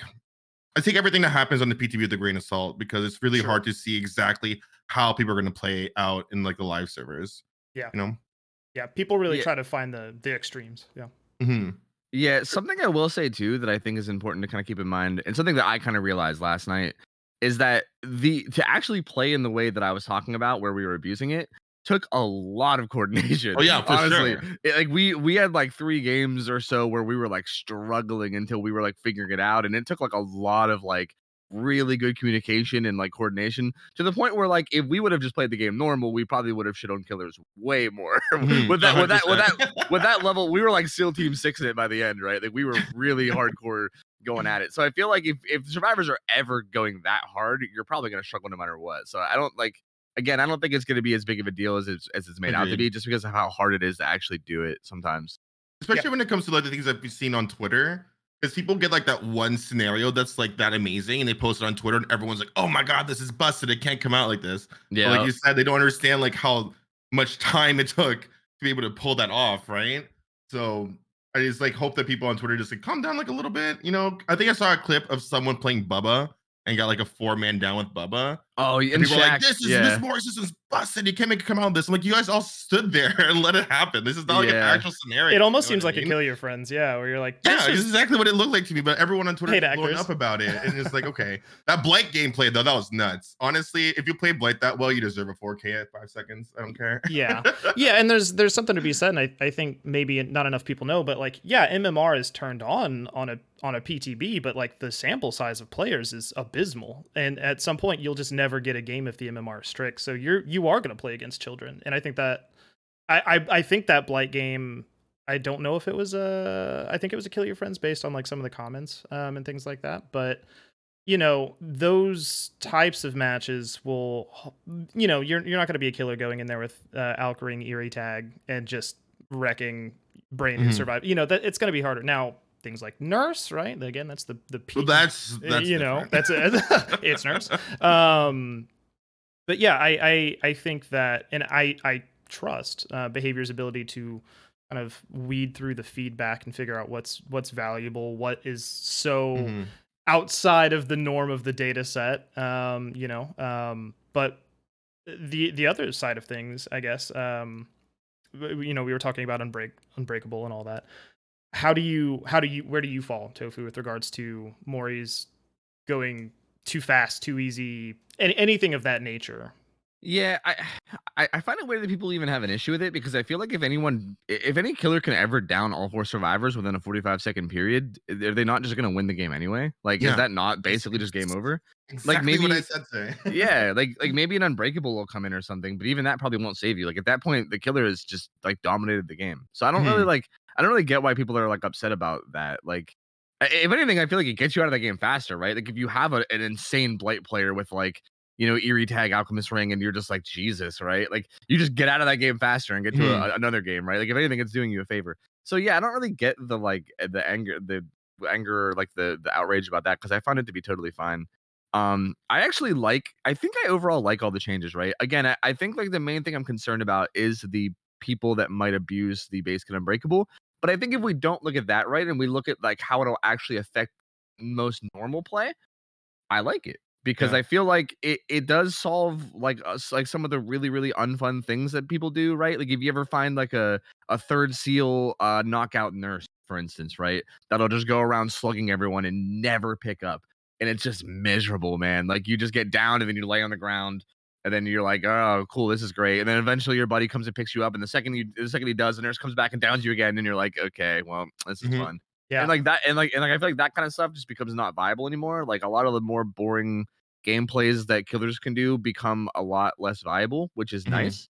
Speaker 3: I take everything that happens on the PTB with a grain of salt because it's really
Speaker 1: Sure.
Speaker 3: hard to see exactly how people are gonna play out in like the live servers.
Speaker 1: Yeah.
Speaker 3: You know?
Speaker 1: Yeah. People really
Speaker 2: Yeah.
Speaker 1: try to find the the extremes. Yeah.
Speaker 3: hmm
Speaker 2: Yeah, something I will say too that I think is important to kind of keep in mind, and something that I kind of realized last night is that the to actually play in the way that I was talking about, where we were abusing it, took a lot of oh, coordination.
Speaker 3: Oh, yeah, for
Speaker 2: honestly,
Speaker 3: sure.
Speaker 2: It- like we we had like three games or so where we were like struggling until we were like figuring it out, and it took like a lot of like really good communication and like coordination to the point where like if we would have just played the game normal, we probably would have shit on killers way more.
Speaker 3: Mm-hmm.
Speaker 2: With that with that with that with that level, we were like SEAL Team Six in it by the end, right? Like we were really hardcore going at it. So I feel like if if survivors are ever going that hard, you're probably gonna struggle no matter what. So I don't like again, I don't think it's gonna be as big of a deal as it's as it's made out to be, just because of how hard it is to actually do it sometimes.
Speaker 3: especially when it comes to like the things that we've seen on Twitter. Because people get like that one scenario that's like that amazing, and they post it on Twitter, and everyone's like, "Oh my god, this is busted! It can't come out like this." But
Speaker 2: Yeah.
Speaker 3: like you said, they don't understand like how much time it took to be able to pull that off, right? So I just like hope that people on Twitter just like calm down like a little bit. You know, I think I saw a clip of someone playing Bubba and got like a four man down with Bubba.
Speaker 2: oh, and
Speaker 3: And people are like, "This is
Speaker 2: yeah.
Speaker 3: Miss Morris. This is busted. You can't make it come out of this." I'm like, "You guys all stood there and let it happen. This is not like an
Speaker 2: Yeah.
Speaker 3: actual scenario."
Speaker 1: It almost
Speaker 3: you know
Speaker 1: seems
Speaker 3: what I
Speaker 1: like a kill your friends. Yeah. Where you're like,
Speaker 3: Yeah,
Speaker 1: this
Speaker 3: it's
Speaker 1: is-
Speaker 3: exactly what it looked like to me. But everyone on Twitter
Speaker 1: Paid
Speaker 3: is blowing
Speaker 1: actors.
Speaker 3: up about it, and it's like, okay, that Blight gameplay though, that was nuts. Honestly, if you play Blight that well, you deserve a 4K at five seconds. I don't care.
Speaker 1: yeah yeah and there's there's something to be said and I, I think maybe not enough people know but like yeah mmr is turned on on a on a ptb but like the sample size of players is abysmal. And at some point you'll just never get a game if the mmr is strict. So you're you are going to play against children. And i think that I, I i think that blight game i don't know if it was a i think it was a kill your friends based on like some of the comments um and things like that. But you know those types of matches will you know you're you're not going to be a killer going in there with uh, Alkaring Eerie tag and just wrecking brain who
Speaker 3: Mhm.
Speaker 1: survive. You know that it's going to be harder. Now things like nurse right? Again that's the the
Speaker 3: Well, that's that's
Speaker 1: you know that's it it's nurse. Um but yeah i i i think that and i i trust uh behavior's ability to kind of weed through the feedback and figure out what's what's valuable what is so
Speaker 3: Mhm.
Speaker 1: outside of the norm of the data set um you know um but the the other side of things i guess um you know we were talking about unbreak unbreakable and all that how do you how do you where do you fall tofu with regards to mori's going too fast too easy any, anything of that nature
Speaker 2: Yeah, I, I I find it weird that people even have an issue with it because I feel like if anyone, if any killer can ever down all four survivors within a 45 second period, are they not just going to win the game anyway? Like,
Speaker 3: Yeah.
Speaker 2: is that not basically just game over?
Speaker 3: Exactly what
Speaker 2: maybe-
Speaker 3: I said today.
Speaker 2: yeah, like like maybe an unbreakable will come in or something, but even that probably won't save you. Like at that point, the killer is just like dominated the game. So I don't really
Speaker 3: Mhm.
Speaker 2: like I don't really get why people are like upset about that. Like if anything, I feel like it gets you out of the game faster, right? Like if you have a, an insane blight player with like you know eerie tag alchemist ring and you're just like jesus right like you just get out of that game faster and get to
Speaker 3: Mhm.
Speaker 2: a, another game right like if anything it's doing you a favor so yeah i don't really get the like uh, the anger the anger like the the outrage about that because i find it to be totally fine um i actually like i think i overall like all the changes right again I, I think like the main thing i'm concerned about is the people that might abuse the base kit unbreakable but i think if we don't look at that right and we look at like how it'll actually affect most normal play i like it because
Speaker 3: Yeah.
Speaker 2: i feel like it, it does solve like us like some of the really really unfun things that people do right like if you ever find like a a third seal uh knockout nurse for instance right that'll just go around slugging everyone and never pick up and it's just miserable man like you just get down and then you lay on the ground and then you're like oh cool this is great and then eventually your buddy comes and picks you up and the second you the second he does the nurse comes back and downs you again and you're like okay well this is
Speaker 3: Mhm.
Speaker 2: fun
Speaker 1: yeah
Speaker 2: and like that and like and like i feel like that kind of stuff just becomes not viable anymore like a lot of the more boring gameplays that killers can do become a lot less viable which is
Speaker 3: Mhm.
Speaker 2: nice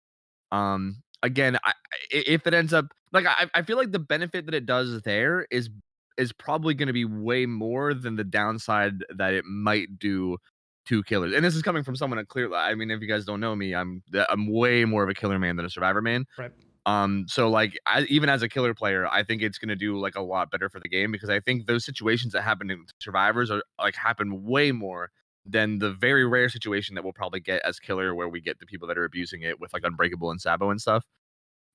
Speaker 2: um again I, I- if it ends up like I, I feel like the benefit that it does there is is probably going to be way more than the downside that it might do to killers and this is coming from someone that clearly i mean if you guys don't know me i'm i'm way more of a killer man than a survivor man
Speaker 1: Right.
Speaker 2: Um, so like I, even as a killer player, I think it's gonna do like a lot better for the game because I think those situations that happen in survivors are like happen way more than the very rare situation that we'll probably get as killer where we get the people that are abusing it with like unbreakable and sabo and stuff.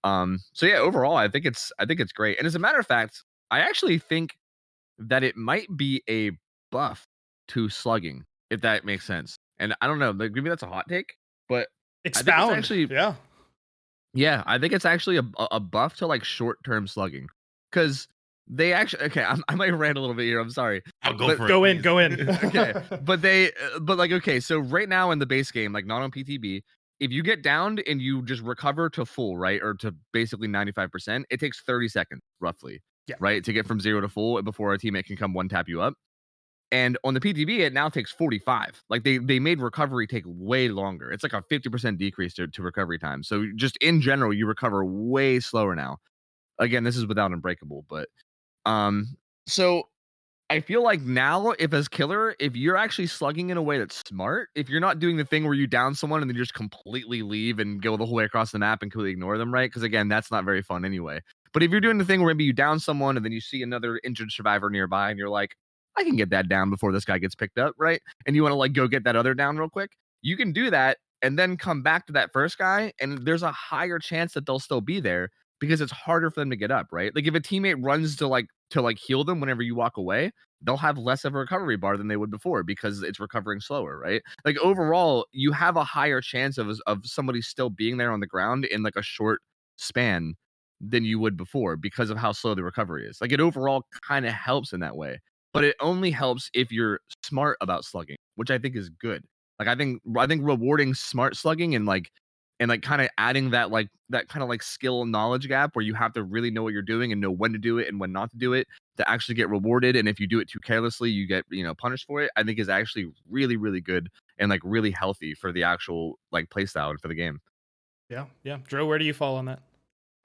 Speaker 2: Um, so yeah, overall, I think it's I think it's great. And as a matter of fact, I actually think that it might be a buff to slugging, if that makes sense. And I don't know, like maybe that's a hot take, but
Speaker 1: Expound.
Speaker 2: actually-
Speaker 1: yeah.
Speaker 2: yeah, I think it's actually a, a a buff to like short term slugging because they actually okay. I'm, I might rant a little bit here. I'm sorry,
Speaker 3: I'll go
Speaker 2: But
Speaker 3: for it.
Speaker 1: Go in, go in.
Speaker 2: okay, but they uh, but like okay, so right now in the base game, like not on PTB, if you get downed and you just recover to full, right, or to basically 95%, it takes 30 seconds roughly,
Speaker 1: Yeah.
Speaker 2: right, to get from zero to full before a teammate can come one tap you up. And on the PTB, it now takes 45. Like they they made recovery take way longer. It's like a 50% decrease to, to recovery time. So just in general, you recover way slower now. Again, this is without unbreakable, but um so I feel like now, if as killer, if you're actually slugging in a way that's smart, if you're not doing the thing where you down someone and then just completely leave and go the whole way across the map and completely ignore them, right? Because again, that's not very fun anyway. But if you're doing the thing where maybe you down someone and then you see another injured survivor nearby and you're like, I can get that down before this guy gets picked up, right? And you want to like go get that other down real quick, you can do that and then come back to that first guy, and there's a higher chance that they'll still be there because it's harder for them to get up, right? Like if a teammate runs to like to like heal them whenever you walk away, they'll have less of a recovery bar than they would before because it's recovering slower, right? Like overall, you have a higher chance of of somebody still being there on the ground in like a short span than you would before because of how slow the recovery is. Like it overall kind of helps in that way. But it only helps if you're smart about slugging, which I think is good. Like I think I think rewarding smart slugging and like and like kind of adding that like that kind of like skill knowledge gap where you have to really know what you're doing and know when to do it and when not to do it to actually get rewarded and if you do it too carelessly you get you know punished for it i think is actually really really good and like really healthy for the actual like playstyle and for the game
Speaker 1: Yeah, yeah. drew where do you fall on that?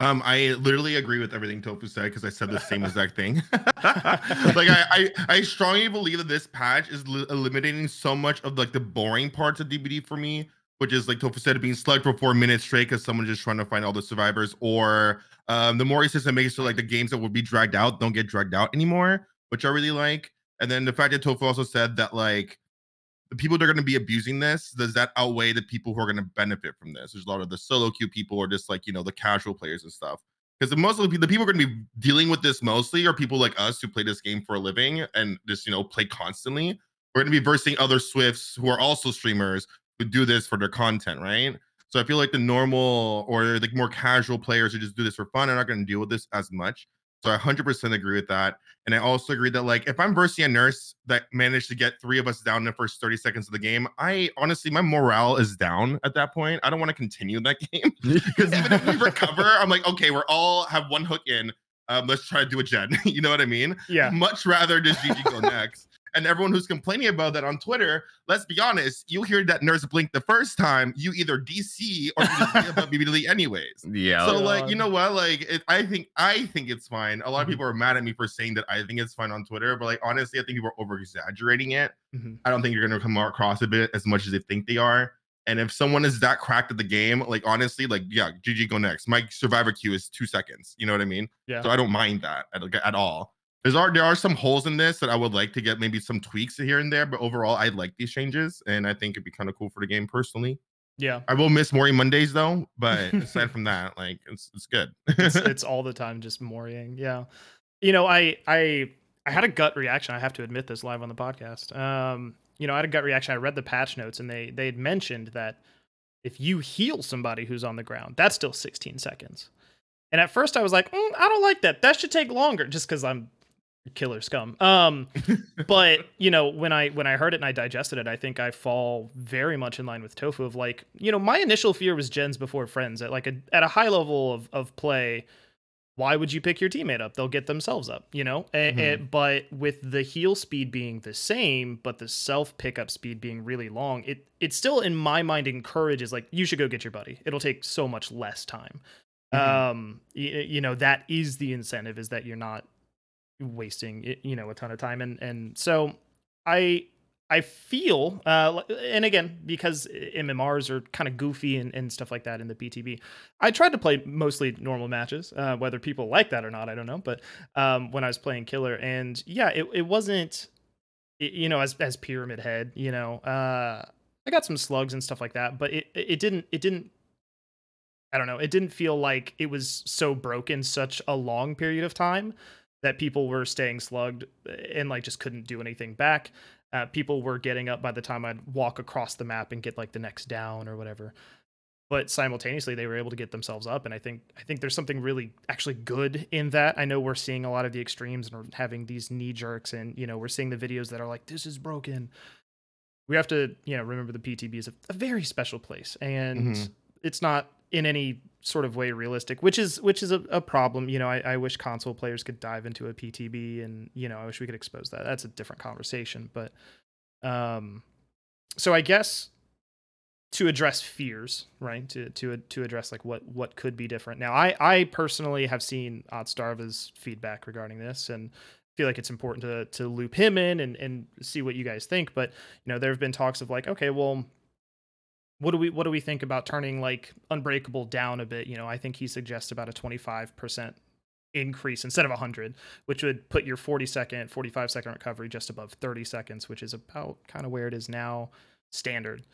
Speaker 3: Um, I literally agree with everything Tofu said because I said the same exact thing. like I, I, I strongly believe that this patch is li- eliminating so much of like the boring parts of DBD for me, which is like Tofu said, being slugged for four minutes straight because someone's just trying to find all the survivors, or um, the Mori system makes so like the games that would be dragged out don't get dragged out anymore, which I really like. And then the fact that Tofu also said that like the people that are going to be abusing this, does that outweigh the people who are going to benefit from this? There's a lot of the solo queue people or just like, you know, the casual players and stuff. Because the most of the, people are going to be dealing with this mostly are people like us who play this game for a living and just, you know, play constantly. We're going to be versing other Swifts who are also streamers who do this for their content, right? So I feel like the normal or like more casual players who just do this for fun are not going to deal with this as much. So I 100% agree with that. And I also agree that like if I'm versing a nurse that managed to get three of us down in the first 30 seconds of the game, I honestly my morale is down at that point. I don't want to continue that game because even if we recover, I'm like, okay, we're all have one hook in. Um, let's try to do a gen. you know what I mean?
Speaker 1: Yeah.
Speaker 3: Much rather just GG go next. And everyone who's complaining about that on Twitter, let's be honest, you hear that nurse blink the first time, you either DC or you just give up immediately anyways.
Speaker 2: yeah
Speaker 3: So like, you know what? Like, it, I think I think it's fine. A lot of
Speaker 1: Mhm.
Speaker 3: people are mad at me for saying that I think it's fine on Twitter, but like honestly, I think people are over exaggerating it.
Speaker 1: Mhm.
Speaker 3: I don't think you're gonna come across a bit as much as they think they are. And if someone is that cracked at the game, like honestly, like yeah, GG go next. My survivor queue is two seconds. You know what I mean?
Speaker 1: Yeah.
Speaker 3: So I don't mind that at, at all. There's are there are some holes in this that I would like to get maybe some tweaks here and there, but overall I like these changes and I think it'd be kind of cool for the game personally.
Speaker 1: Yeah.
Speaker 3: I will miss Mori Mondays though, but aside from that, like it's it's good.
Speaker 1: it's, it's all the time just morying. Yeah. You know, I I I had a gut reaction. I have to admit this live on the podcast. Um, you know, I had a gut reaction. I read the patch notes and they they had mentioned that if you heal somebody who's on the ground, that's still 16 seconds. And at first I was like, "Mm, I don't like that. That should take longer just because I'm killer scum. Um, but you know, when I when I heard it and I digested it, I think I fall very much in line with Tofu of like, you know, my initial fear was gens before friends at like a at a high level of of play. Why would you pick your teammate up? They'll get themselves up, you know. A- but with the heal speed being the same, but the self pickup speed being really long, it it still in my mind encourages like you should go get your buddy. It'll take so much less time.
Speaker 3: Mhm.
Speaker 1: Um, y- you know that is the incentive is that you're not wasting you know a ton of time and and so i I feel, uh, and again, because MMRs are kind of goofy and, and stuff like that in the PTB, I tried to play mostly normal matches. Uh, whether people like that or not, I don't know. But um, when I was playing Killer, and yeah, it, it wasn't, you know, as as Pyramid Head, you know, uh, I got some slugs and stuff like that, but it it didn't it didn't. I don't know. It didn't feel like it was so broken such a long period of time that people were staying slugged and like just couldn't do anything back uh, people were getting up by the time I'd walk across the map and get like the next down or whatever. But simultaneously, they were able to get themselves up, and I think I think there's something really actually good in that. I know we're seeing a lot of the extremes and we're having these knee jerks, and you know we're seeing the videos that are like this is broken. We have to you know remember the PTB is a, a very special place, and mm-hmm. it's not in any sort of way realistic, which is which is a, a problem. You know, I, I, wish console players could dive into a PTB, and you know, I wish we could expose that. That's a different conversation. But, um, so I guess to address fears, right? To to to address like what what could be different. Now, I I personally have seen Otzdarva's feedback regarding this, and feel like it's important to to loop him in and and see what you guys think. But you know, there have been talks of like, okay, well what do we what do we think about turning like unbreakable down a bit? You know i think he suggests about a 25% increase instead of 100 which would put your 40 second 45 second recovery just above 30 seconds which is about kind of where it is now standard.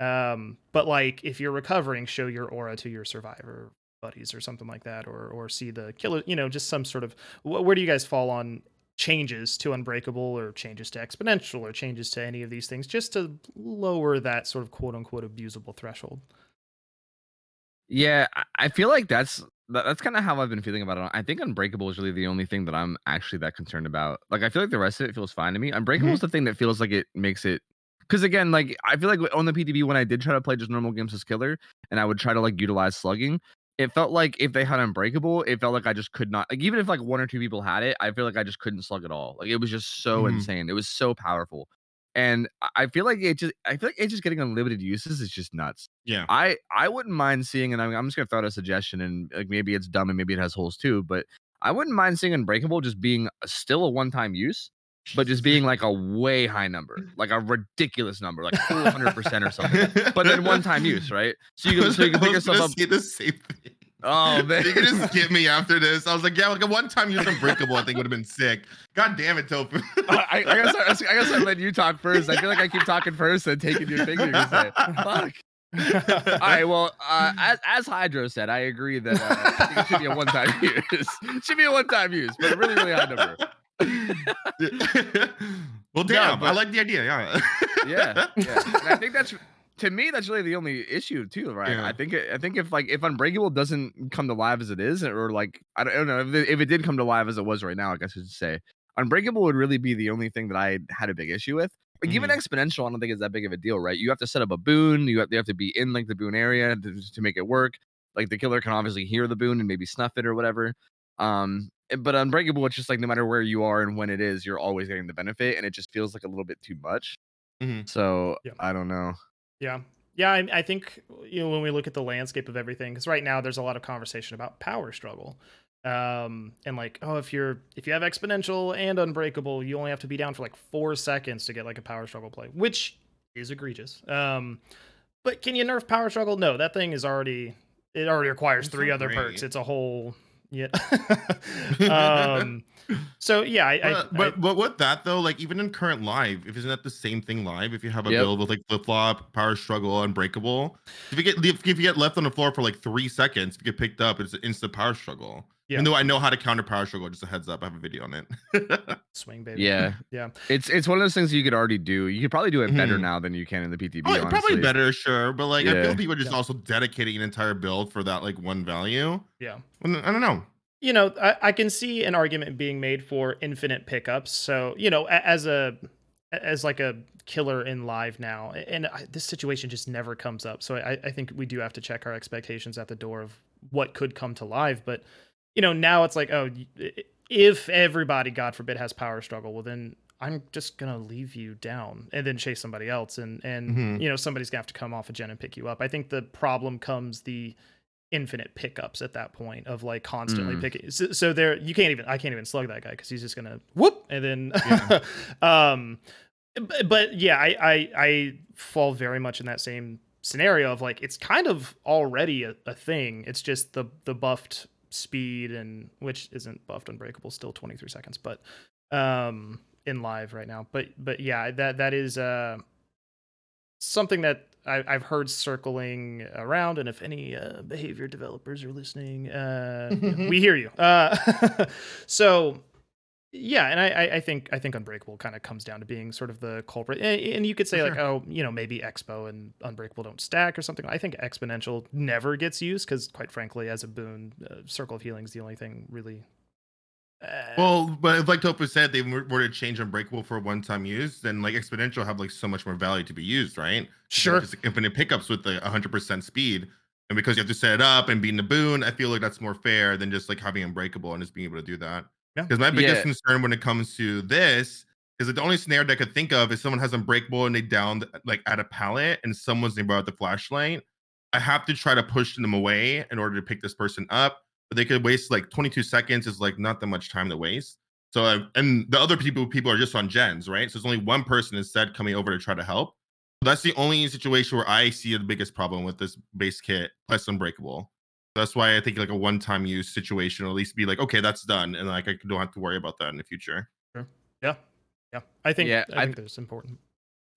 Speaker 1: Um but like if you're recovering show your aura to your survivor buddies or something like that or or see the killer you know just some sort of where do you guys fall on changes to unbreakable or changes to exponential or changes to any of these things just to lower that sort of quote unquote abusable threshold.
Speaker 2: Yeah i feel like that's that's kind of how i've been feeling about it. I think unbreakable is really the only thing that i'm actually that concerned about. Like i feel like the rest of it feels fine to me. Unbreakable mm-hmm. is the thing that feels like it makes it because again like i feel like on the ptb when i did try to play just normal games as killer and i would try to like utilize slugging it felt like if they had unbreakable, it felt like I just could not like even if like one or two people had it, I feel like I just couldn't slug at all. Like it was just so mm-hmm. insane. It was so powerful. And I feel like it just I feel like it just getting unlimited uses is just nuts.
Speaker 3: Yeah.
Speaker 2: I I wouldn't mind seeing and I'm, I'm just gonna throw out a suggestion and like maybe it's dumb and maybe it has holes too, but I wouldn't mind seeing Unbreakable just being still a one-time use, but just being like a way high number, like a ridiculous number, like 400 percent or something. But then one-time use, right? So you can, so you can pick yourself up.
Speaker 3: the same thing.
Speaker 2: Oh man,
Speaker 3: you can just get me after this. I was like, yeah, like a one-time use Unbreakable, I think would have been sick. God damn it, Tofu.
Speaker 2: I, I, guess I, I guess I let you talk first. I feel like I keep talking first and taking your to. Fuck. All right. Well, uh, as as Hydro said, I agree that uh, it should be a one-time use. should be a one-time use, but a really, really high number.
Speaker 3: well, damn, but, I like the idea.
Speaker 2: Yeah, yeah, yeah. And I think that's to me that's really the only issue too, right? Yeah. I think I think if like if Unbreakable doesn't come to live as it is, or like I don't, I don't know if it, if it did come to live as it was right now, I guess I should say Unbreakable would really be the only thing that I had a big issue with. Like mm-hmm. even exponential, I don't think is that big of a deal, right? You have to set up a boon. You have, you have to be in like the boon area to, to make it work. Like the killer can obviously hear the boon and maybe snuff it or whatever. Um, but unbreakable it's just like no matter where you are and when it is you're always getting the benefit and it just feels like a little bit too much. Mm-hmm. so yeah. i don't know.
Speaker 1: Yeah. Yeah I, I, think you know when we look at the landscape of everything because right now there's a lot of conversation about power struggle um and like oh if you're if you have exponential and unbreakable you only have to be down for like four seconds to get like a power struggle play which is egregious um but can you nerf power struggle? No that thing is already it already requires three other perks it's a whole yeah. um, so yeah, I,
Speaker 3: but, I, but, but with that though, like even in current live, if isn't that the same thing live? If you have a yep. build with like flip flop, power struggle, unbreakable, if you get if you get left on the floor for like three seconds, if you get picked up, it's an instant power struggle. Yeah. Even though I know how to counter power struggle, just a heads up, I have a video on it.
Speaker 1: Swing baby.
Speaker 2: Yeah,
Speaker 1: yeah.
Speaker 2: It's it's one of those things you could already do. You could probably do it better mm-hmm. now than you can in the PTB. Oh,
Speaker 3: probably better, sure. But like, yeah. I feel people are just yeah. also dedicating an entire build for that like one value.
Speaker 1: Yeah.
Speaker 3: I don't know
Speaker 1: you know, I, I, can see an argument being made for infinite pickups. So, you know, as a as like a killer in live now, and I, this situation just never comes up. So I, I think we do have to check our expectations at the door of what could come to live. But you know, now it's like, oh, if everybody, God forbid, has power struggle, well then I'm just gonna leave you down and then chase somebody else, and and mm-hmm. you know somebody's gonna have to come off a gen and pick you up. I think the problem comes the infinite pickups at that point of like constantly mm. picking. So, so, there, you can't even I can't even slug that guy because he's just gonna whoop and then, yeah. um, but, but yeah, I, I I fall very much in that same scenario of like it's kind of already a, a thing. It's just the the buffed speed and which isn't buffed unbreakable, still 23 seconds, but um in live right now. But but yeah, that that is uh something that I, have heard circling around, and if any uh, behavior developers are listening, uh, we hear you. Uh, so yeah, and I, I think I think Unbreakable kind of comes down to being sort of the culprit, and, and you could say
Speaker 3: For
Speaker 1: like, oh, you know, maybe Expo and Unbreakable don't stack or something. I think Exponential never gets used because, quite frankly, as a boon, uh, Circle of Healing is the only thing really. Uh,
Speaker 3: Well, but if like Tofu said, they were were to change Unbreakable for one-time use, then like Exponential have like so much more value to be used, right?
Speaker 1: sure,
Speaker 3: like, infinite pickups with the 100% speed, and because you have to set it up and be in the boon, I feel like that's more fair than just like having Unbreakable and just being able to do that.
Speaker 1: Yeah.
Speaker 3: Because my biggest
Speaker 2: Yeah.
Speaker 3: concern when it comes to this is that the only scenario that I could think of is someone has Unbreakable and they downed like at a pallet and someone's nearby with the flashlight. I have to try to push them away in order to pick this person up. But they could waste like 22 seconds is like not that much time to waste. So uh, and the other people people are just on gens, right? So there's only one person instead coming over to try to help. That's the only situation where I see the biggest problem with this base kit plus Unbreakable. That's why I think like a one-time use situation, or at least be like, okay, that's done, and like I don't have to worry about that in the future.
Speaker 1: yeah, yeah. I think
Speaker 2: Yeah,
Speaker 1: I
Speaker 2: I-
Speaker 1: think that's important.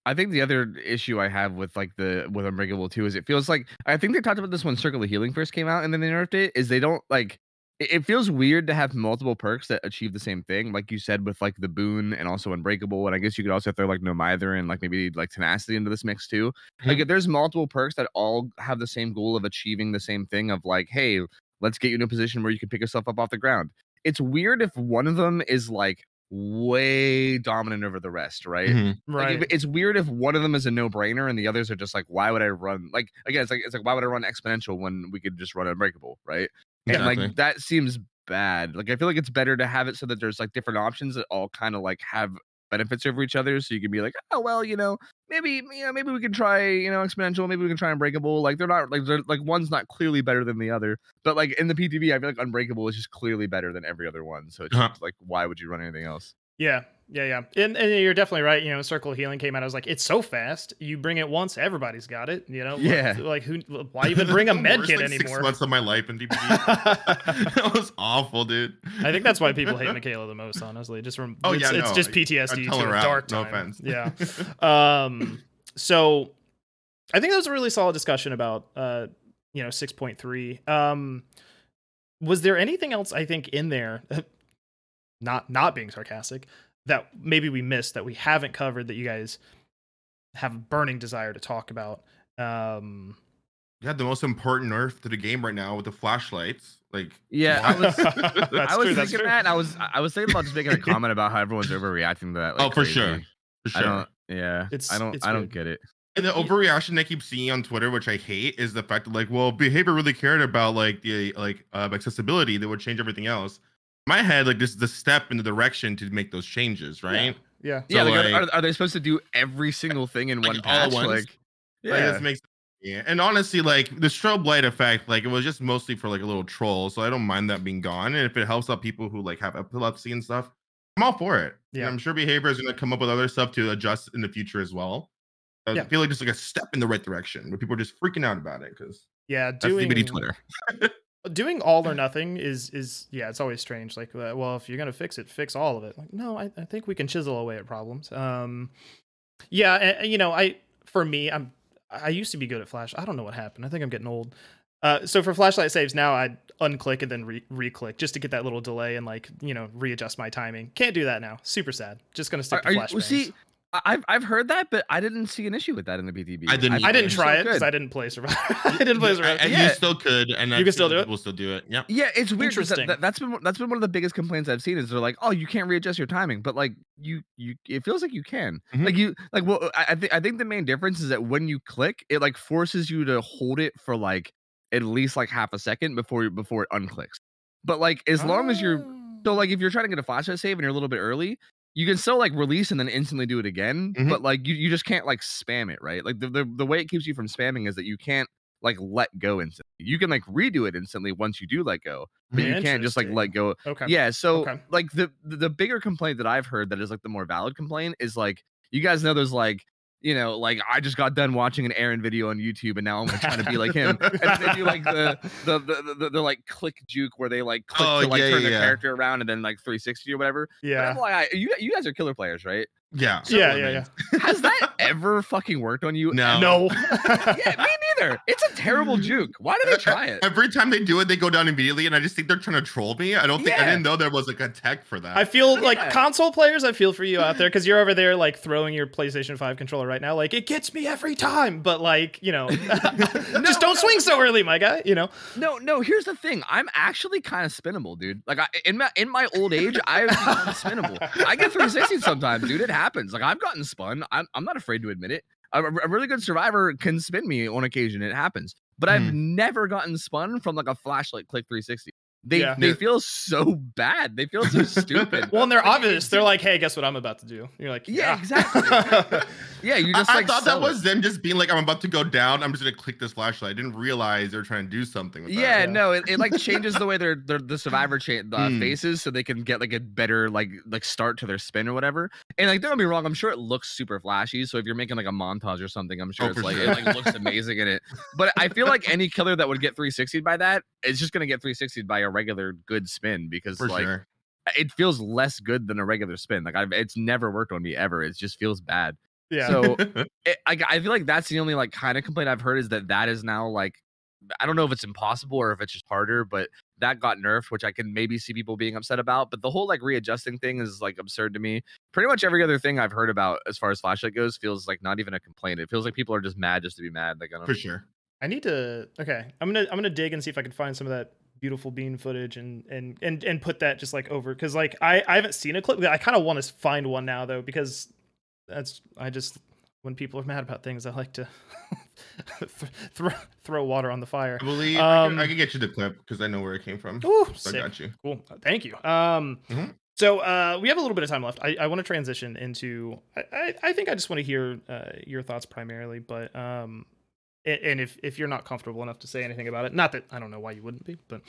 Speaker 2: I think the other issue I have with like the with Unbreakable too is it feels like I think they talked about this when Circle of Healing first came out and then they nerfed it. Is they don't like it, feels weird to have multiple perks that achieve the same thing, like you said with like the boon and also Unbreakable, and I guess you could also throw like No Mither and like maybe like Tenacity into this mix too. Like if there's multiple perks that all have the same goal of achieving the same thing of like, hey, let's get you in a position where you can pick yourself up off the ground. It's weird if one of them is like way dominant over the rest, right?
Speaker 3: Mhm.
Speaker 2: Like,
Speaker 1: Right.
Speaker 2: it's weird if one of them is a no-brainer and the others are just like, why would I run? Like again, it's like it's like why would I run exponential when we could just run unbreakable, right? And
Speaker 3: Exactly.
Speaker 2: like that seems bad. Like I feel like it's better to have it so that there's like different options that all kind of like have benefits over each other. So you can be like, oh well, you know, maybe you know maybe we can try you know exponential, maybe we can try unbreakable. Like they're not like they're like one's not clearly better than the other, but like in the PTB, I feel like unbreakable is just clearly better than every other one. So it's
Speaker 3: Uh-huh.
Speaker 2: just like why would you run anything else?
Speaker 1: Yeah, yeah, yeah. And, and you're definitely right. You know, Circle Healing came out. I was like, it's so fast. You bring it once, everybody's got it. You know,
Speaker 2: Yeah.
Speaker 1: Like, who? Why even bring a med kit
Speaker 3: like, Six
Speaker 1: anymore?
Speaker 3: months of my life in DBD. that was awful, dude.
Speaker 1: I think that's why people hate Mikaela the most. Honestly, just from
Speaker 3: Oh,
Speaker 1: it's,
Speaker 3: yeah,
Speaker 1: it's
Speaker 3: no,
Speaker 1: just PTSD to a
Speaker 3: out,
Speaker 1: dark
Speaker 3: no offense.
Speaker 1: Yeah. um. So, I think that was a really solid discussion about uh, you know, six point three. Um, was there anything else I think in there? Not not being sarcastic, that maybe we missed that we haven't covered that you guys have a burning desire to talk about. Um,
Speaker 3: You had the most important nerf to the game right now with the flashlights. Like,
Speaker 2: Yeah, I was- I was
Speaker 1: true,
Speaker 2: thinking
Speaker 1: true.
Speaker 2: that. and I was I was thinking about just making a comment about how everyone's overreacting to that. Like,
Speaker 3: oh, for sure,
Speaker 2: crazy.
Speaker 3: for
Speaker 2: I
Speaker 3: sure.
Speaker 2: don't. Yeah,
Speaker 1: It's-
Speaker 2: I don't.
Speaker 1: it's
Speaker 2: I don't
Speaker 1: weird.
Speaker 2: get it.
Speaker 3: And the overreaction I keep seeing on Twitter, which I hate, is the fact that like, well, behavior really cared about like the like uh, accessibility that would change everything else. In my head, like this is the step in the direction to make those changes, right?
Speaker 1: yeah.
Speaker 2: yeah,
Speaker 3: So,
Speaker 2: like, are-
Speaker 3: like-
Speaker 2: are, are they supposed to do every single thing in
Speaker 3: Like,
Speaker 2: one
Speaker 3: all at
Speaker 2: patch?
Speaker 3: once?
Speaker 2: Like,
Speaker 3: Like,
Speaker 2: yeah,
Speaker 3: this makes yeah. And honestly, like the strobe light effect, like it was just mostly for like a little troll, so I don't mind that being gone. And if it helps out people who like have epilepsy and stuff, I'm all for it. And
Speaker 1: Yeah.
Speaker 3: I'm sure behavior is gonna come up with other stuff to adjust in the future as well. I
Speaker 1: Yeah.
Speaker 3: feel like just like a step in the right direction, but people are just freaking out about it because
Speaker 1: Yeah,
Speaker 3: that's
Speaker 1: doing
Speaker 3: DBD Twitter.
Speaker 1: doing all or nothing is is yeah it's always strange. Like uh, well if you're gonna fix it fix all of it. Like no I, I think we can chisel away at problems. Um yeah and, you know i for me i'm i used to be good at flash. I don't know what happened. I think i'm getting old. Uh so for flashlight saves now i unclick and then re- re-click just to get that little delay and like you know readjust my timing. Can't do that now. Super sad. Just gonna stick
Speaker 2: Are,
Speaker 1: to
Speaker 2: are you,
Speaker 1: flash
Speaker 2: see, I've I've heard that, but I didn't see an issue with that in the PTB.
Speaker 3: I didn't
Speaker 1: i
Speaker 3: either.
Speaker 1: didn't try it because i didn't play survivor i didn't play survivor
Speaker 3: and
Speaker 2: Yeah.
Speaker 3: you still could, and
Speaker 1: You can still do it?
Speaker 3: We'll still do it. Yeah.
Speaker 2: Yeah, it's weird. 'cause
Speaker 1: Interesting.
Speaker 2: That, that, has been that's been one of the biggest complaints I've seen is they're like, oh, you can't readjust your timing, but like you you it feels like you can.
Speaker 3: Mhm.
Speaker 2: Like you like well, I, I think I think the main difference is that when you click, it like forces you to hold it for like at least like half a second before you before it unclicks. But like as long as you're so like if you're trying to get a flashlight save and you're a little bit early, you can still like release and then instantly do it again.
Speaker 3: Mhm.
Speaker 2: But like you, you just can't like spam it, right? Like the, the the way it keeps you from spamming is that you can't like let go instantly. You can like redo it instantly once you do let go, but you can't just like let go.
Speaker 1: okay
Speaker 2: Yeah, so
Speaker 1: Okay.
Speaker 2: like the the bigger complaint that I've heard that is like the more valid complaint is like you guys know there's like you know, like I just got done watching an Aaron video on YouTube, and now I'm trying to be like him. and they do like the the the, the, the, like click juke where they like click
Speaker 3: Oh,
Speaker 2: to like
Speaker 3: yeah,
Speaker 2: turn
Speaker 3: yeah,
Speaker 2: the character around and then like 360 or whatever.
Speaker 1: Yeah.
Speaker 2: You you guys are killer players, right?
Speaker 3: Yeah.
Speaker 1: Yeah, yeah, yeah.
Speaker 2: Has that ever fucking worked on you?
Speaker 3: No.
Speaker 1: No.
Speaker 2: yeah, me neither. It's a terrible juke. Why do they try it?
Speaker 3: Every time they do it, they go down immediately, and I just think they're trying to troll me. I don't think I didn't know there was like a tech for that.
Speaker 1: I feel like
Speaker 2: Yeah.
Speaker 1: console players. I feel for you out there because you're over there like throwing your PlayStation Five controller right now. Like it gets me every time, but like you know, just don't swing so early, my guy. You know.
Speaker 2: No, no. Here's the thing. I'm actually kind of spinnable, dude. Like I, in my in my old age, I've become spinnable. I get through 360 sometimes, dude. It happens. Like I've gotten spun. I'm I'm not afraid to admit it. A, a really good survivor can spin me on occasion. It happens. But I've never gotten spun from like a flashlight click 360. They
Speaker 1: Yeah.
Speaker 2: they feel so bad. They feel so stupid.
Speaker 1: Well, and they're obvious. They're like, "Hey, guess what I'm about to do?" You're like,
Speaker 2: Yeah,
Speaker 1: "Yeah,
Speaker 2: exactly. yeah, you just
Speaker 3: I
Speaker 2: like
Speaker 3: thought that
Speaker 2: sell
Speaker 3: was them just being like, I'm about to go down. I'm just gonna click this flashlight. I didn't realize they're trying to do something with that.
Speaker 2: Yeah,
Speaker 1: Yeah.
Speaker 2: no, it, it like changes the way their their the survivor cha- uh,
Speaker 3: Hmm.
Speaker 2: faces, so they can get like a better like like start to their spin or whatever. And like, don't get me wrong, I'm sure it looks super flashy. So if you're making like a montage or something, I'm sure
Speaker 3: Oh,
Speaker 2: it's like
Speaker 3: sure.
Speaker 2: it like looks amazing in it. But I feel like any killer that would get 360'd by that is just gonna get 360'd by a regular good spin because
Speaker 3: for
Speaker 2: like
Speaker 3: sure.
Speaker 2: it feels less good than a regular spin. Like I've it's never worked on me ever. It just feels bad.
Speaker 1: yeah."
Speaker 2: So it, I, I feel like that's the only like kind of complaint I've heard is that that is now like I don't know if it's impossible or if it's just harder, but that got nerfed, which I can maybe see people being upset about. But the whole like readjusting thing is like absurd to me. Pretty much every other thing I've heard about as far as flashlight goes feels like not even a complaint. It feels like people are just mad just to be mad. Like I don't.
Speaker 3: for sure.
Speaker 1: I need to. Okay, I'm gonna I'm gonna dig and see if I can find some of that beautiful bean footage and and and and put that just like over because like I I haven't seen a clip. I kind of want to find one now though because that's I just when people are mad about things I like to throw throw water on the fire.
Speaker 3: I believe
Speaker 1: Um,
Speaker 3: I, can, I can get you the clip because I know where it came from.
Speaker 1: Ooh,
Speaker 3: So I got you.
Speaker 1: Cool. Thank you. Um,
Speaker 3: Mhm.
Speaker 1: so uh, we have a little bit of time left. I, I want to transition into. I, I, think I just want to hear uh, your thoughts primarily, but um, and if if you're not comfortable enough to say anything about it, not that I don't know why you wouldn't be, but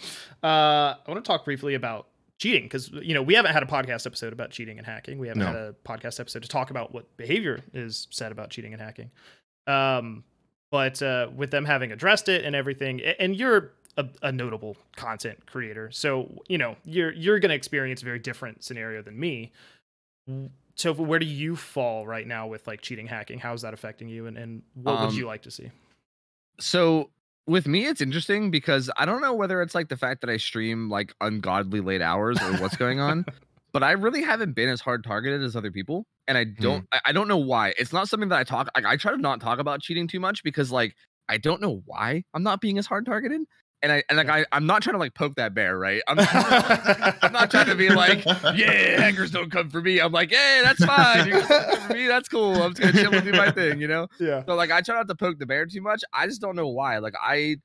Speaker 1: uh, I want to talk briefly about cheating because you know we haven't had a podcast episode about cheating and hacking. We haven't
Speaker 3: No.
Speaker 1: had a podcast episode to talk about what behavior is said about cheating and hacking. Um, but uh, with them having addressed it and everything, and you're a, a notable content creator, so you know you're you're going to experience a very different scenario than me. So where do you fall right now with like cheating, hacking? How is that affecting you, and, and what would
Speaker 2: Um,
Speaker 1: you like to see?
Speaker 2: So with me, it's interesting because I don't know whether it's like the fact that I stream like ungodly late hours or what's going on, but I really haven't been as hard targeted as other people, and I hmm. don't. I, I don't know why. It's not something that I talk. I, I try to not talk about cheating too much because like I don't know why I'm not being as hard targeted, and I and like I I'm not trying to like poke that bear, right? I'm, I'm not trying to be like, yeah, hackers don't come for me. I'm like, hey, that's fine. You come for me. That's cool. I'm just gonna chill and do my thing, you know.
Speaker 1: yeah,
Speaker 2: So like I try not to poke the bear too much. I just don't know why. Like I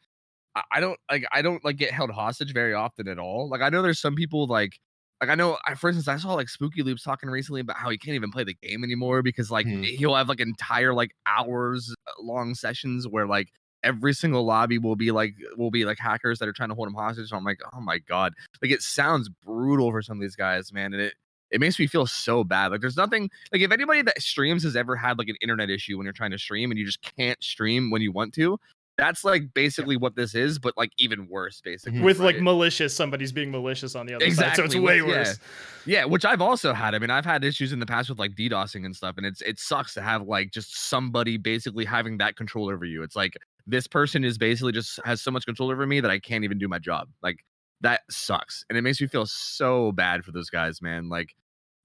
Speaker 2: I- don't like I don't like get held hostage very often at all. Like I know there's some people like like I know I, for instance I saw like Spooky Loops talking recently about how he can't even play the game anymore because like
Speaker 3: Mhm.
Speaker 2: he'll have like entire like hours uh, long sessions where like every single lobby will be like will be like hackers that are trying to hold him hostage. And I'm like, oh my god. Like it sounds brutal for some of these guys, man. And it it makes me feel so bad. Like there's nothing like if anybody that streams has ever had like an internet issue when you're trying to stream and you just can't stream when you want to, that's like basically what this is, but like even worse, basically.
Speaker 1: with like malicious, somebody's being malicious on the other side, so it's way
Speaker 2: yeah.
Speaker 1: worse.
Speaker 2: Yeah, which I've also had. I mean, I've had issues in the past with like DDoSing and stuff, and it's it sucks to have like just somebody basically having that control over you. It's like this person is basically just has so much control over me that I can't even do my job. Like that sucks, and it makes me feel so bad for those guys, man. Like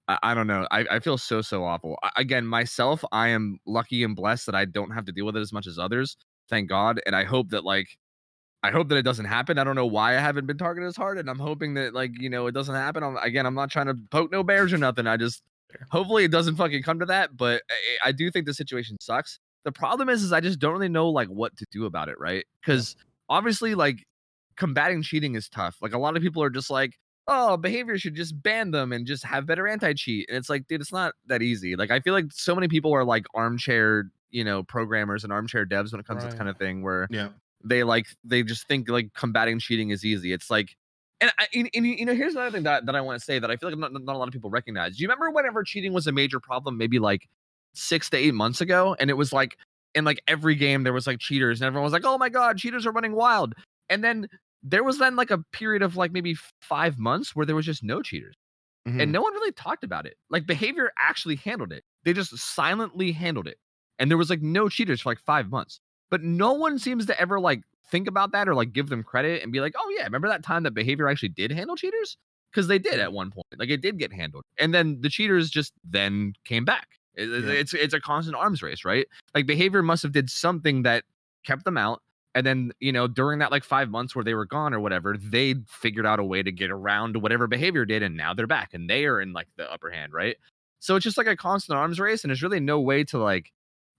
Speaker 2: I, I don't know, I, I feel so so awful. I, again, myself, I am lucky and blessed that I don't have to deal with it as much as others. Thank God, and I hope that like I hope that it doesn't happen. I don't know why I haven't been targeted as hard, and I'm hoping that like you know it doesn't happen. I'm, again, I'm not trying to poke no bears or nothing. I just hopefully it doesn't fucking come to that. But I, I do think the situation sucks. The problem is, is I just don't really know like what to do about it, right? Because obviously, like combating cheating is tough. Like a lot of people are just like, oh, behavior should just ban them and just have better anti-cheat. And it's like, dude, it's not that easy. Like I feel like so many people are like armchair, you know, programmers and armchair devs when it comes to this kind of thing where
Speaker 3: Yeah.
Speaker 2: they like they just think like combating cheating is easy. It's like, and, I, and, and you know, here's another thing that, that I want to say that I feel like not, not a lot of people recognize. Do you remember whenever cheating was a major problem? Maybe like six to eight months ago, and it was like in like every game there was like cheaters, and everyone was like, "Oh my god, cheaters are running wild!" And then there was then like a period of like maybe five months where there was just no cheaters,
Speaker 3: Mhm.
Speaker 2: and no one really talked about it. Like behavior actually handled it; they just silently handled it, and there was like no cheaters for like five months. But no one seems to ever like think about that or like give them credit and be like, "Oh yeah, remember that time that behavior actually did handle cheaters?" Because they did at one point, like it did get handled, and then the cheaters just then came back. It-
Speaker 3: Yeah.
Speaker 2: It's it's a constant arms race, right? Like behavior must have did something that kept them out, and then you know during that like five months where they were gone or whatever, they figured out a way to get around whatever behavior did, and now they're back and they are in like the upper hand, right? So it's just like a constant arms race, and there's really no way to like,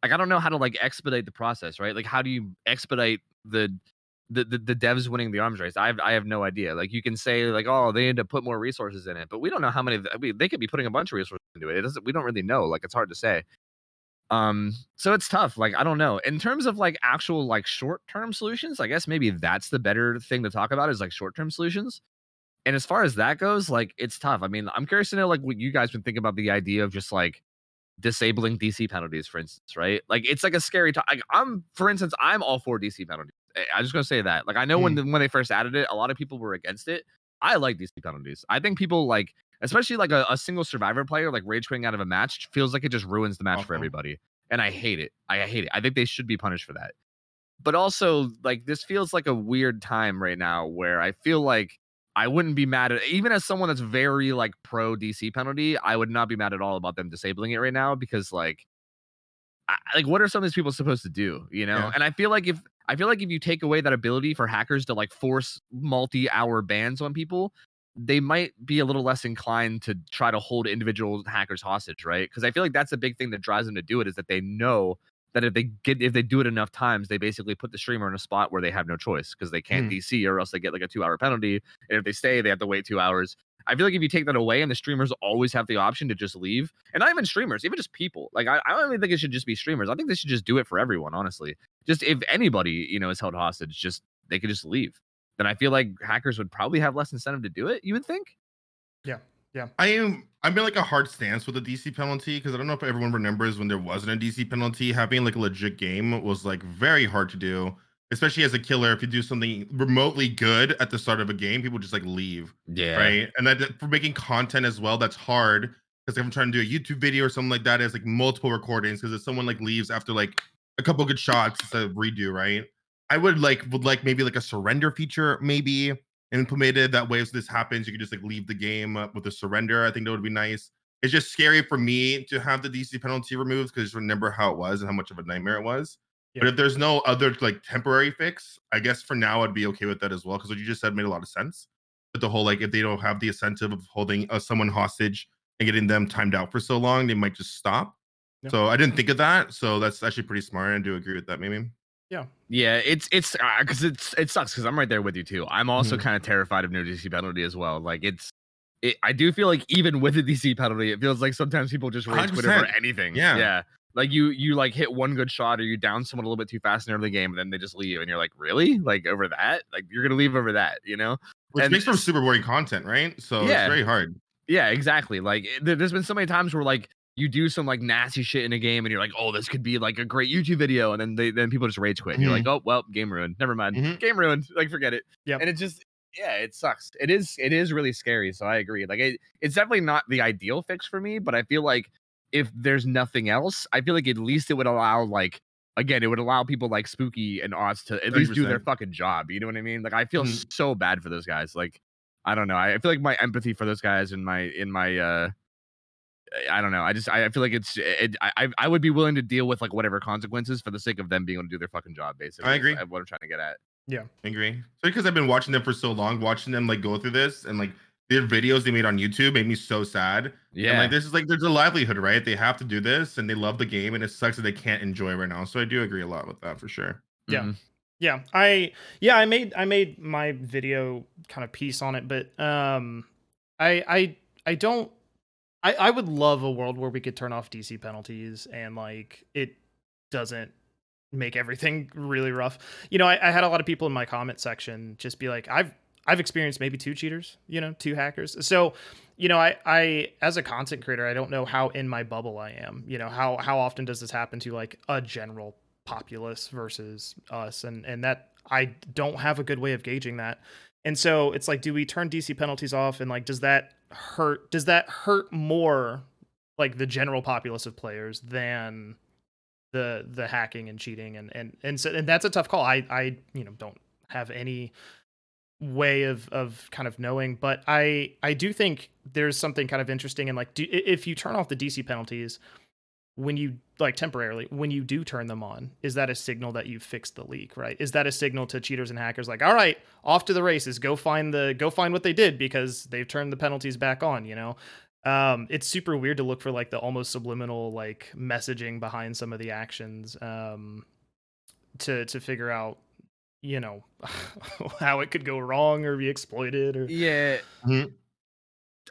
Speaker 2: like I don't know how to like expedite the process, right? Like how do you expedite the the, the, devs winning the arms race. I have I have no idea. Like you can say like, oh, they need to put more resources in it, but we don't know how many. I mean, they could be putting a bunch of resources into it. It doesn't. We don't really know. Like it's hard to say. Um, so it's tough. Like I don't know. In terms of like actual like short term solutions, I guess maybe that's the better thing to talk about is like short term solutions. And as far as that goes, like it's tough. I mean, I'm curious to know like what you guys been thinking about the idea of just like disabling DC penalties, for instance, right? Like it's like a scary. To- like, I'm, for instance, I'm all for DC penalties. Eh, I- I'm just gonna say that. Like I know when mm. the, when they first added it, a lot of people were against it. I like DC penalties. I think people like, especially like a, a single survivor player, like rage quitting out of a match, feels like it just ruins the match for
Speaker 3: uh-huh.
Speaker 2: everybody, and I hate it. I, I hate it. I think they should be punished for that. But also, like this feels like a weird time right now where I feel like I wouldn't be mad at even as someone that's very like pro DC penalty, I would not be mad at all about them disabling it right now because like I, like what are some of these people supposed to do, you know?
Speaker 3: Yeah.
Speaker 2: And I feel like if I feel like if you take away that ability for hackers to like force multi-hour bans on people, they might be a little less inclined to try to hold individual hackers hostage, right? Because I feel like that's a big thing that drives them to do it is that they know that if they get if they do it enough times, they basically put the streamer in a spot where they have no choice because they can't
Speaker 3: Hmm.
Speaker 2: DC or else they get like a two hour penalty. And if they stay, they have to wait two hours. I feel like if you take that away and the streamers always have the option to just leave, and not even streamers, even just people, like I, I don't even think it should just be streamers. I think they should just do it for everyone, honestly. Just if anybody, you know, is held hostage, just they could just leave. Then I feel like hackers would probably have less incentive to do it, you would think? Yeah, yeah.
Speaker 3: I am I'm in like a hard stance with the DC penalty because I don't know if everyone remembers when there wasn't a DC penalty. Having like a legit game was like very hard to do, especially as a killer. If you do something remotely good at the start of a game, people just like leave,
Speaker 2: Yeah.
Speaker 3: right? And that for making content as well, that's hard because if I'm trying to do a YouTube video or something like that, it's like multiple recordings. Because if someone like leaves after like a couple good shots, it's a redo, right? I would like would like maybe like a surrender feature, maybe implemented that way. If this happens, you could just like leave the game uh, with a surrender. I think that would be nice. It's just scary for me to have the DC penalty removed because remember how it was and how much of a nightmare it was. But if there's no other like temporary fix, I guess for now I'd be okay with that as well. Because what you just said made a lot of sense. But the whole like if they don't have the incentive of holding uh, someone hostage and getting them timed out for so long, they might just stop.
Speaker 1: Yeah.
Speaker 3: So I didn't think of that. So that's actually pretty smart. I do agree with that, maybe.
Speaker 2: Yeah, Yeah, it's it's because it's it sucks because I'm right there with you too. I'm also
Speaker 3: Mhm.
Speaker 2: kind of terrified of no DC penalty as well. Like it's, it, I do feel like even with a DC penalty, it feels like sometimes people just rage quit over
Speaker 3: 100%.
Speaker 2: anything.
Speaker 3: Yeah.
Speaker 2: yeah. Like you you like hit one good shot or you down someone a little bit too fast in the early game, and then they just leave, and you're like, really? Like over that? Like you're gonna leave over that? You know?
Speaker 3: Which
Speaker 2: And-
Speaker 3: makes for super boring content, right? So
Speaker 2: Yeah.
Speaker 3: it's very hard.
Speaker 2: Yeah, exactly. Like it- there's been so many times where like you do some like nasty shit in a game and you're like, oh, this could be like a great YouTube video, and then they then people just rage quit. And You're like, oh well, game ruined. Never mind.
Speaker 3: Mhm.
Speaker 2: Game ruined. Like forget it.
Speaker 1: Yeah.
Speaker 2: And it just yeah, it sucks. It is it is really scary. So I agree. Like it, it's definitely not the ideal fix for me, but I feel like if there's nothing else, I feel like at least it would allow like again, it would allow people like Spooky and Otz to at least do their fucking job. You know what I mean? Like I feel
Speaker 3: Mhm.
Speaker 2: so bad for those guys. Like I don't know. I I feel like my empathy for those guys in my in my uh I don't know. I just I I feel like it's it, I I- I would be willing to deal with like whatever consequences for the sake of them being able to do their fucking job. Basically, I
Speaker 3: agree.
Speaker 2: What I'm trying to get at.
Speaker 3: Yeah, I agree. So because I've been watching them for so long, watching them like go through this and like their videos they made on YouTube made me so sad. And
Speaker 2: Yeah,
Speaker 3: like this is like there's a livelihood, right? They have to do this and they love the game and it sucks that they can't enjoy right now. So I do agree a lot with that for sure.
Speaker 1: Yeah.
Speaker 2: Mhm.
Speaker 1: Yeah, I yeah, I made I made my video kind of piece on it, but um I I I don't I I would love a world where we could turn off DC penalties and like it doesn't make everything really rough. You know, I, I had a lot of people in my comment section just be like, I've I've experienced maybe two cheaters, you know, two hackers. So, you know, I I as a content creator, I don't know how in my bubble I am. You know, how how often does this happen to like a general populace versus us and and that I don't have a good way of gauging that. And so it's like do we turn DC penalties off and like does that hurt does that hurt more like the general populace of players than the the hacking and cheating and and and so and that's a tough call. I I you know don't have any way of of kind of knowing but i i do think there's something kind of interesting in like do, if you turn off the dc penalties when you like temporarily when you do turn them on is that a signal that you've fixed the leak right is that a signal to cheaters and hackers like all right off to the races go find the go find what they did because they've turned the penalties back on you know um it's super weird to look for like the almost subliminal like messaging behind some of the actions um to to figure out you know how it could go wrong or be exploited or
Speaker 2: Yeah.
Speaker 3: Mhm.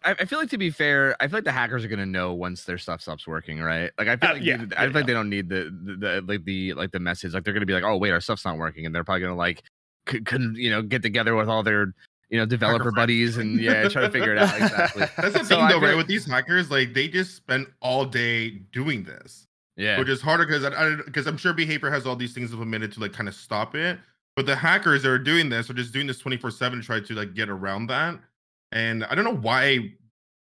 Speaker 2: I, I feel like to be fair, I feel like the hackers are gonna know once their stuff stops working, right? Like I feel
Speaker 1: Uh,
Speaker 2: like
Speaker 1: yeah,
Speaker 2: I
Speaker 1: yeah,
Speaker 2: feel like they don't need the, the, the like the like the message. Like they're gonna be like, oh wait, our stuff's not working, and they're probably gonna like could, could you know get together with all their you know developer buddies and yeah try to figure it out exactly.
Speaker 3: That's the
Speaker 2: So
Speaker 3: thing,
Speaker 2: I
Speaker 3: though, right? With these hackers, like they just spend all day doing this,
Speaker 2: Yeah.
Speaker 3: which is harder because I because I'm sure behavior has all these things implemented to like kind of stop it. But the hackers that are doing this are just doing this 24 seven, try to like get around that. And I don't know why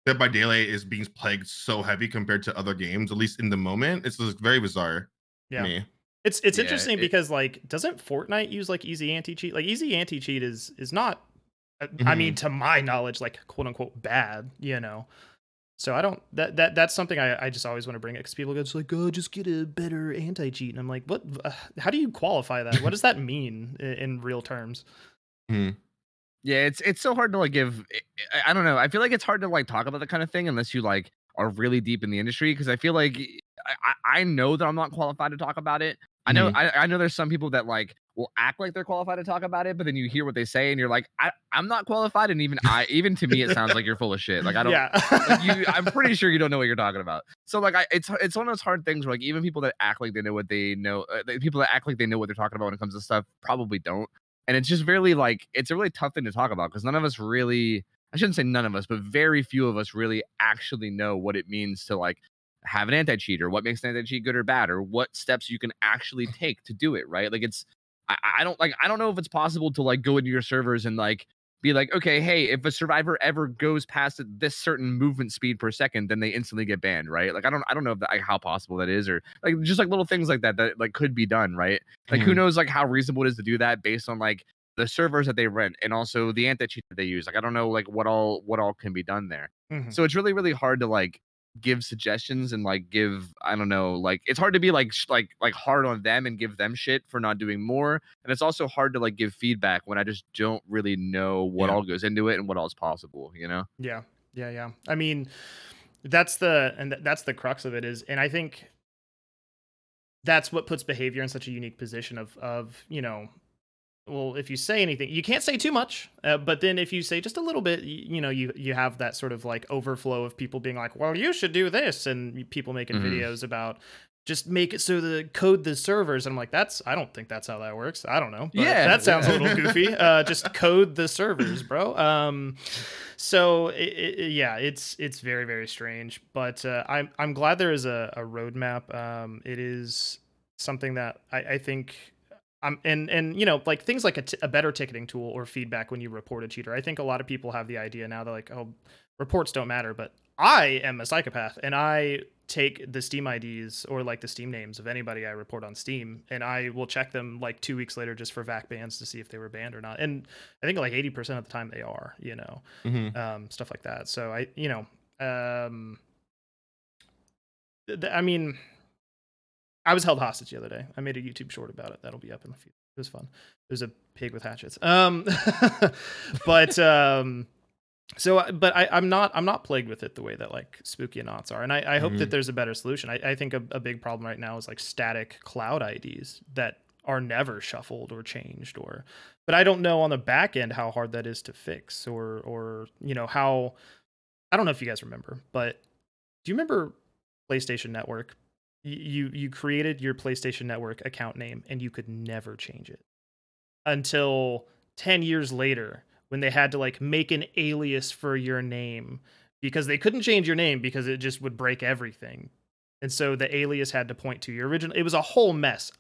Speaker 3: Dead by Daylight is being plagued so heavy compared to other games, at least in the moment. It's just very bizarre
Speaker 1: yeah
Speaker 3: me.
Speaker 1: It's it's
Speaker 2: Yeah,
Speaker 1: interesting
Speaker 2: it-
Speaker 1: because like doesn't Fortnite use like easy anti cheat? Like easy anti cheat is is not uh, I mean to my knowledge like quote unquote bad, you know. So I don't that that that's something I, I just always want to bring it because people go just like oh just get a better anti cheat and I'm like what uh, how do you qualify that? what does that mean in, in real terms?
Speaker 2: Yeah, it's it's so hard to like give. Eh, eh, I, I don't know. I feel like it's hard to like talk about that kind of thing unless you like are really deep in the industry. Because I feel like eh, I, I I know that I'm not qualified to talk about it. I know mm-hmm. I, I know there's some people that like will act like they're qualified to talk about it, but then you hear what they say and you're like, I, I'm not qualified. And even I even to me it sounds like you're full of shit. Like I don't
Speaker 1: yeah.
Speaker 2: like you I'm pretty sure you don't know what you're talking about. So like I it's it's one of those hard things where like even people that act like they know what they know uh, people that act like they know what they're talking about when it comes to stuff probably don't. And it's just really like it's a really tough thing to talk about because none of us really I shouldn't say none of us, but very few of us really actually know what it means to like have an anti-cheat or what makes an anti-cheat good or bad or what steps you can actually take to do it, right? Like it's I, I don't like I don't know if it's possible to like go into your servers and like be like, okay, hey, if a survivor ever goes past this certain movement speed per second, then they instantly get banned, right? Like I don't I don't know if that, like, how possible that is, or like just like little things like that that like could be done, right? Like who
Speaker 3: Mhm.
Speaker 2: knows like how reasonable it is to do that based on like the servers that they rent and also the anti cheat that they use. Like I don't know like what all what all can be done there.
Speaker 1: Mhm.
Speaker 2: So it's really really hard to like give suggestions and like give I don't know like it's hard to be like sh- like like hard on them and give them shit for not doing more and it's also hard to like give feedback when I just don't really know what
Speaker 3: Yeah.
Speaker 2: all goes into it and what all is possible you know
Speaker 1: Yeah, yeah, yeah. I mean, that's the and th- that's the crux of it is, and I think that's what puts behavior in such a unique position of of you know, well, if you say anything, you can't say too much, uh, but then if you say just a little bit, you, you know, you you have that sort of like overflow of people being like, well, you should do this, and people making
Speaker 2: Mhm.
Speaker 1: videos about. Just make it so the code the servers. And I'm like, that's I don't think that's how that works. I don't know. but
Speaker 2: Yeah,
Speaker 1: that sounds
Speaker 2: yeah.
Speaker 1: a little goofy. Uh, just code the servers, bro. Um, so i i yeah, it's it's very very strange, but uh, I'm I'm glad there is a, a roadmap. Um, it is something that I, I think. Um, and and you know like things like a, t- a better ticketing tool or feedback when you report a cheater. I think a lot of people have the idea now. They're like, oh, reports don't matter, but I am a psychopath and I take the Steam IDs or like the Steam names of anybody I report on Steam and I will check them like two weeks later just for VAC bans to see if they were banned or not. And I think like 80% of the time they are, you know,
Speaker 3: Mhm.
Speaker 1: um, stuff like that. So I, you know, um, th- I mean, I was held hostage the other day. I made a YouTube short about it. That'll be up in a few. It was fun. It was a pig with hatchets. Um, but um, so I- but I, I'm not I'm not plagued with it the way that like spooky and Otz are, and I, I hope that
Speaker 3: Mhm.
Speaker 1: there's a better solution. I, I think a, a big problem right now is like static cloud IDs that are never shuffled or changed or but I don't know on the back end how hard that is to fix or or you know how I don't know if you guys remember, but do you remember PlayStation Network? You you created your PlayStation Network account name and you could never change it until 10 years later when they had to like make an alias for your name because they couldn't change your name because it just would break everything. And so the alias had to point to your original. It was a whole mess.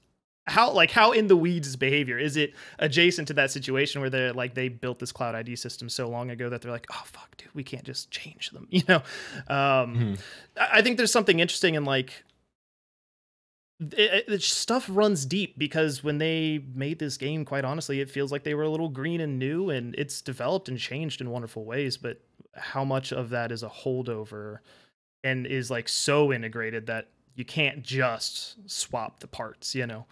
Speaker 1: How like how in the weeds is behavior? Is it adjacent to that situation where they're like they built this cloud ID system so long ago that they're like, oh fuck, dude, we can't just change them, you know? Um,
Speaker 3: Mhm.
Speaker 1: I I think there's something interesting in like it, it- stuff runs deep because when they made this game, quite honestly, it feels like they were a little green and new, and it's developed and changed in wonderful ways. But how much of that is a holdover and is like so integrated that you can't just swap the parts, you know?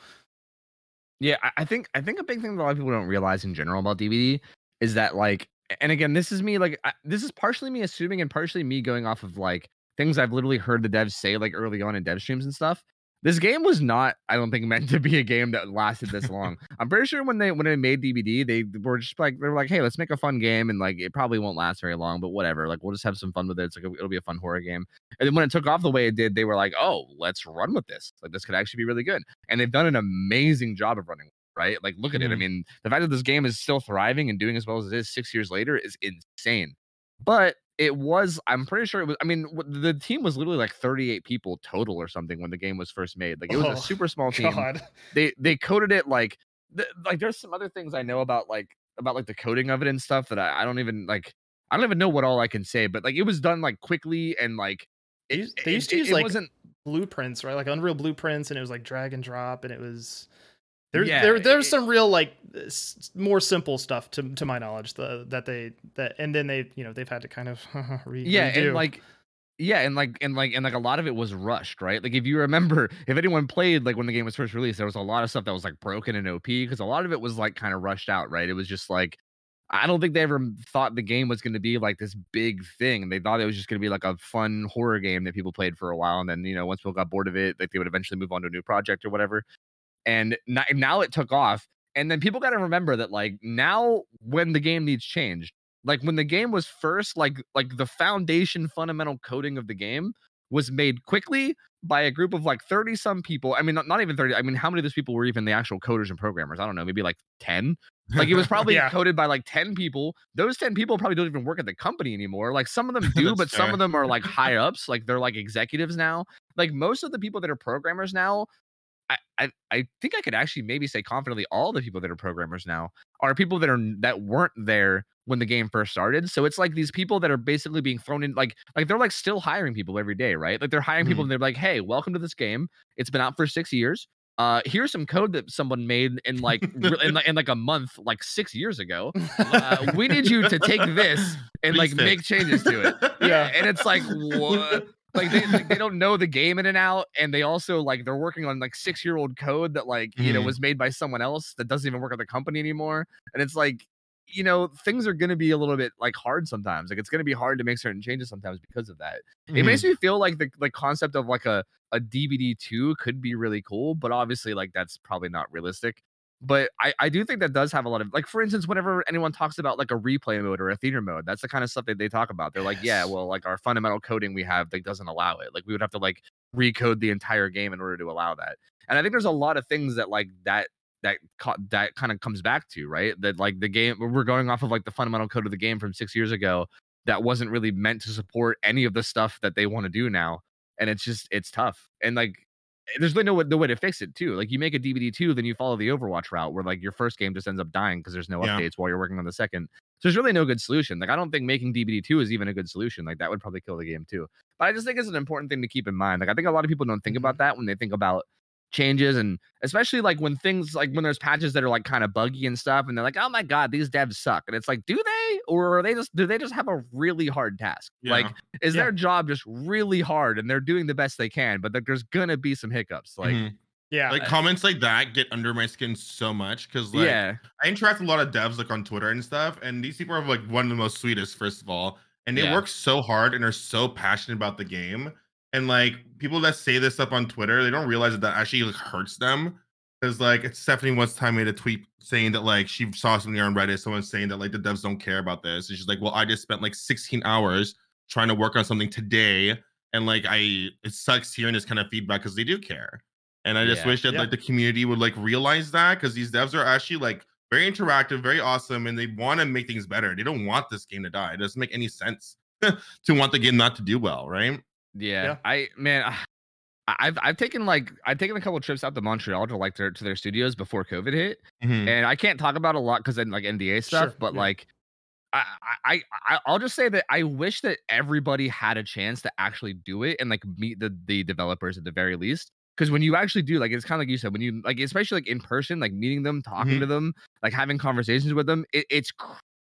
Speaker 2: Yeah, I, think I think a big thing that a lot of people don't realize in general about DBD is that like, and again, this is me like I, this is partially me assuming and partially me going off of like things I've literally heard the devs say like early on in dev streams and stuff. This game was not, I don't think, meant to be a game that lasted this long. I'm pretty sure when they when they made DBD, they were just like they were like, hey, let's make a fun game, and like it probably won't last very long, but whatever. Like we'll just have some fun with it. It's like it'll be a fun horror game. And then when it took off the way it did, they were like, oh, let's run with this. Like this could actually be really good. And they've done an amazing job of running. Right, like look at it. I
Speaker 3: Mhm.
Speaker 2: mean, the fact that this game is still thriving and doing as well as it is six years later is insane. But it was, I'm pretty sure it was. I mean, the team was literally like 38 people total or something when the game was first made. Like it was
Speaker 1: Oh,
Speaker 2: a super small team
Speaker 1: God.
Speaker 2: they they coded it like th- like there's some other things I know about like about like the coding of it and stuff that I, I don't even like I don't even know what all I can say, but like it was done like quickly and like
Speaker 1: They
Speaker 2: it,
Speaker 1: used- they used to
Speaker 2: it-
Speaker 1: use,
Speaker 2: it
Speaker 1: like,
Speaker 2: wasn't
Speaker 1: Blueprints, right? Like Unreal Blueprints, and it was like drag and drop, and it was. There,
Speaker 2: Yeah,
Speaker 1: there, there's
Speaker 2: it-
Speaker 1: some real like s- more simple stuff to to my knowledge the, that they that and then they you know they've had to kind of re-
Speaker 2: yeah
Speaker 1: redo.
Speaker 2: and like yeah and like and like and like a lot of it was rushed right like if you remember if anyone played like when the game was first released there was a lot of stuff that was like broken and op because a lot of it was like kind of rushed out right it was just like I don't think they ever thought the game was going to be like this big thing. They thought it was just going to be like a fun horror game that people played for a while, and then you know once people got bored of it, like they would eventually move on to a new project or whatever. And now, it took off, and then people got to remember that like now when the game needs changed, like when the game was first, like like the foundation fundamental coding of the game was made quickly by a group of like 30 some people. I mean, not, not even 30. I mean, how many of those people were even the actual coders and programmers? I don't know, maybe like 10. Like it was probably
Speaker 1: Yeah.
Speaker 2: coded by like 10 people. Those 10 people probably don't even work at the company anymore. Like some of them do, but some of them are like high ups, like they're like executives now. Like most of the people that are programmers now, I, I I think I could actually maybe say confidently all the people that are programmers now are people that are that weren't there when the game first started. So it's like these people that are basically being thrown in like like they're like still hiring people every day, right? Like they're hiring people and they're like, "Hey, welcome to this game. It's been out for 6 years. Uh here's some code that someone made in like in, like- in like a month like 6 years ago. Uh, we need you to take this and like make changes to it."
Speaker 1: Yeah.
Speaker 2: and it's like what like they like, they don't know the game in and out and they also like they're working on like six year old code that like you know
Speaker 3: Mhm.
Speaker 2: was made by someone else that doesn't even work at the company anymore and it's like you know things are going to be a little bit like hard sometimes like it's going to be hard to make certain changes sometimes because of that it makes me feel like the like concept of like a a DBD 2 could be really cool but obviously like that's probably not realistic but I, I do think that does have a lot of like for instance whenever anyone talks about like a replay mode or a theater mode that's the kind of stuff that they talk about. They're like yeah well like our fundamental coding we have like doesn't allow it. Like we would have to like recode the entire game in order to allow that. And i think there's a lot of things that like that that co- that kind of comes back to right? That like the game we're going off of like the fundamental code of the game from six years ago that wasn't really meant to support any of the stuff that they want to do now and it's just it's tough. And like there's really no way, no way to fix it too like you make a DBD 2 then you follow the overwatch route where like your first game just ends up dying because there's no
Speaker 3: Yeah.
Speaker 2: updates while you're working on the second. So there's really no good solution like i don't think making DBD 2 is even a good solution like that would probably kill the game too. But i just think it's an important thing to keep in mind like i think a lot of people don't think about mm-hmm. that when they think about changes and especially like when things like when there's patches that are like kind of buggy and stuff and they're like oh my god these devs suck and it's like do they or are they just do they just have a really hard task like is
Speaker 1: Yeah.
Speaker 2: their job just really hard and they're doing the best they can but there's gonna be some hiccups like
Speaker 3: Mhm.
Speaker 1: yeah,
Speaker 3: like comments like that get under my skin so much because like
Speaker 2: yeah
Speaker 3: I interact with a lot of devs like on Twitter and stuff, and these people are like one of the most sweetest, first of all. And they
Speaker 2: Yeah.
Speaker 3: work so hard and are so passionate about the game. And like people that say this stuff on Twitter, they don't realize that that actually like hurts them. Because like it's Stephanie once time made a tweet saying that like she saw something on Reddit, someone saying that like the devs don't care about this. And she's like, Well, I just spent like 16 hours trying to work on something today. And like I it sucks hearing this kind of feedback because they do care. And I just
Speaker 2: Yeah.
Speaker 3: wish that
Speaker 1: Yeah.
Speaker 3: like the community would like realize that because these devs are actually like very interactive, very awesome, and they want to make things better. They don't want this game to die. It doesn't make any sense to want the game not to do well, right?
Speaker 2: Yeah,
Speaker 1: Yeah.
Speaker 2: I man, I- I've I've taken like I've taken a couple trips out to Montreal to like their to their studios before COVID hit,
Speaker 3: Mhm.
Speaker 2: and I can't talk about a lot because then like NDA stuff.
Speaker 1: Sure,
Speaker 2: but
Speaker 1: yeah.
Speaker 2: like, I, I I I'll just say that I wish that everybody had a chance to actually do it and like meet the the developers at the very least. Because when you actually do, like, it's kind of like you said, when you like, especially like in person, like meeting them, talking
Speaker 3: Mhm.
Speaker 2: to them, like having conversations with them, it, it's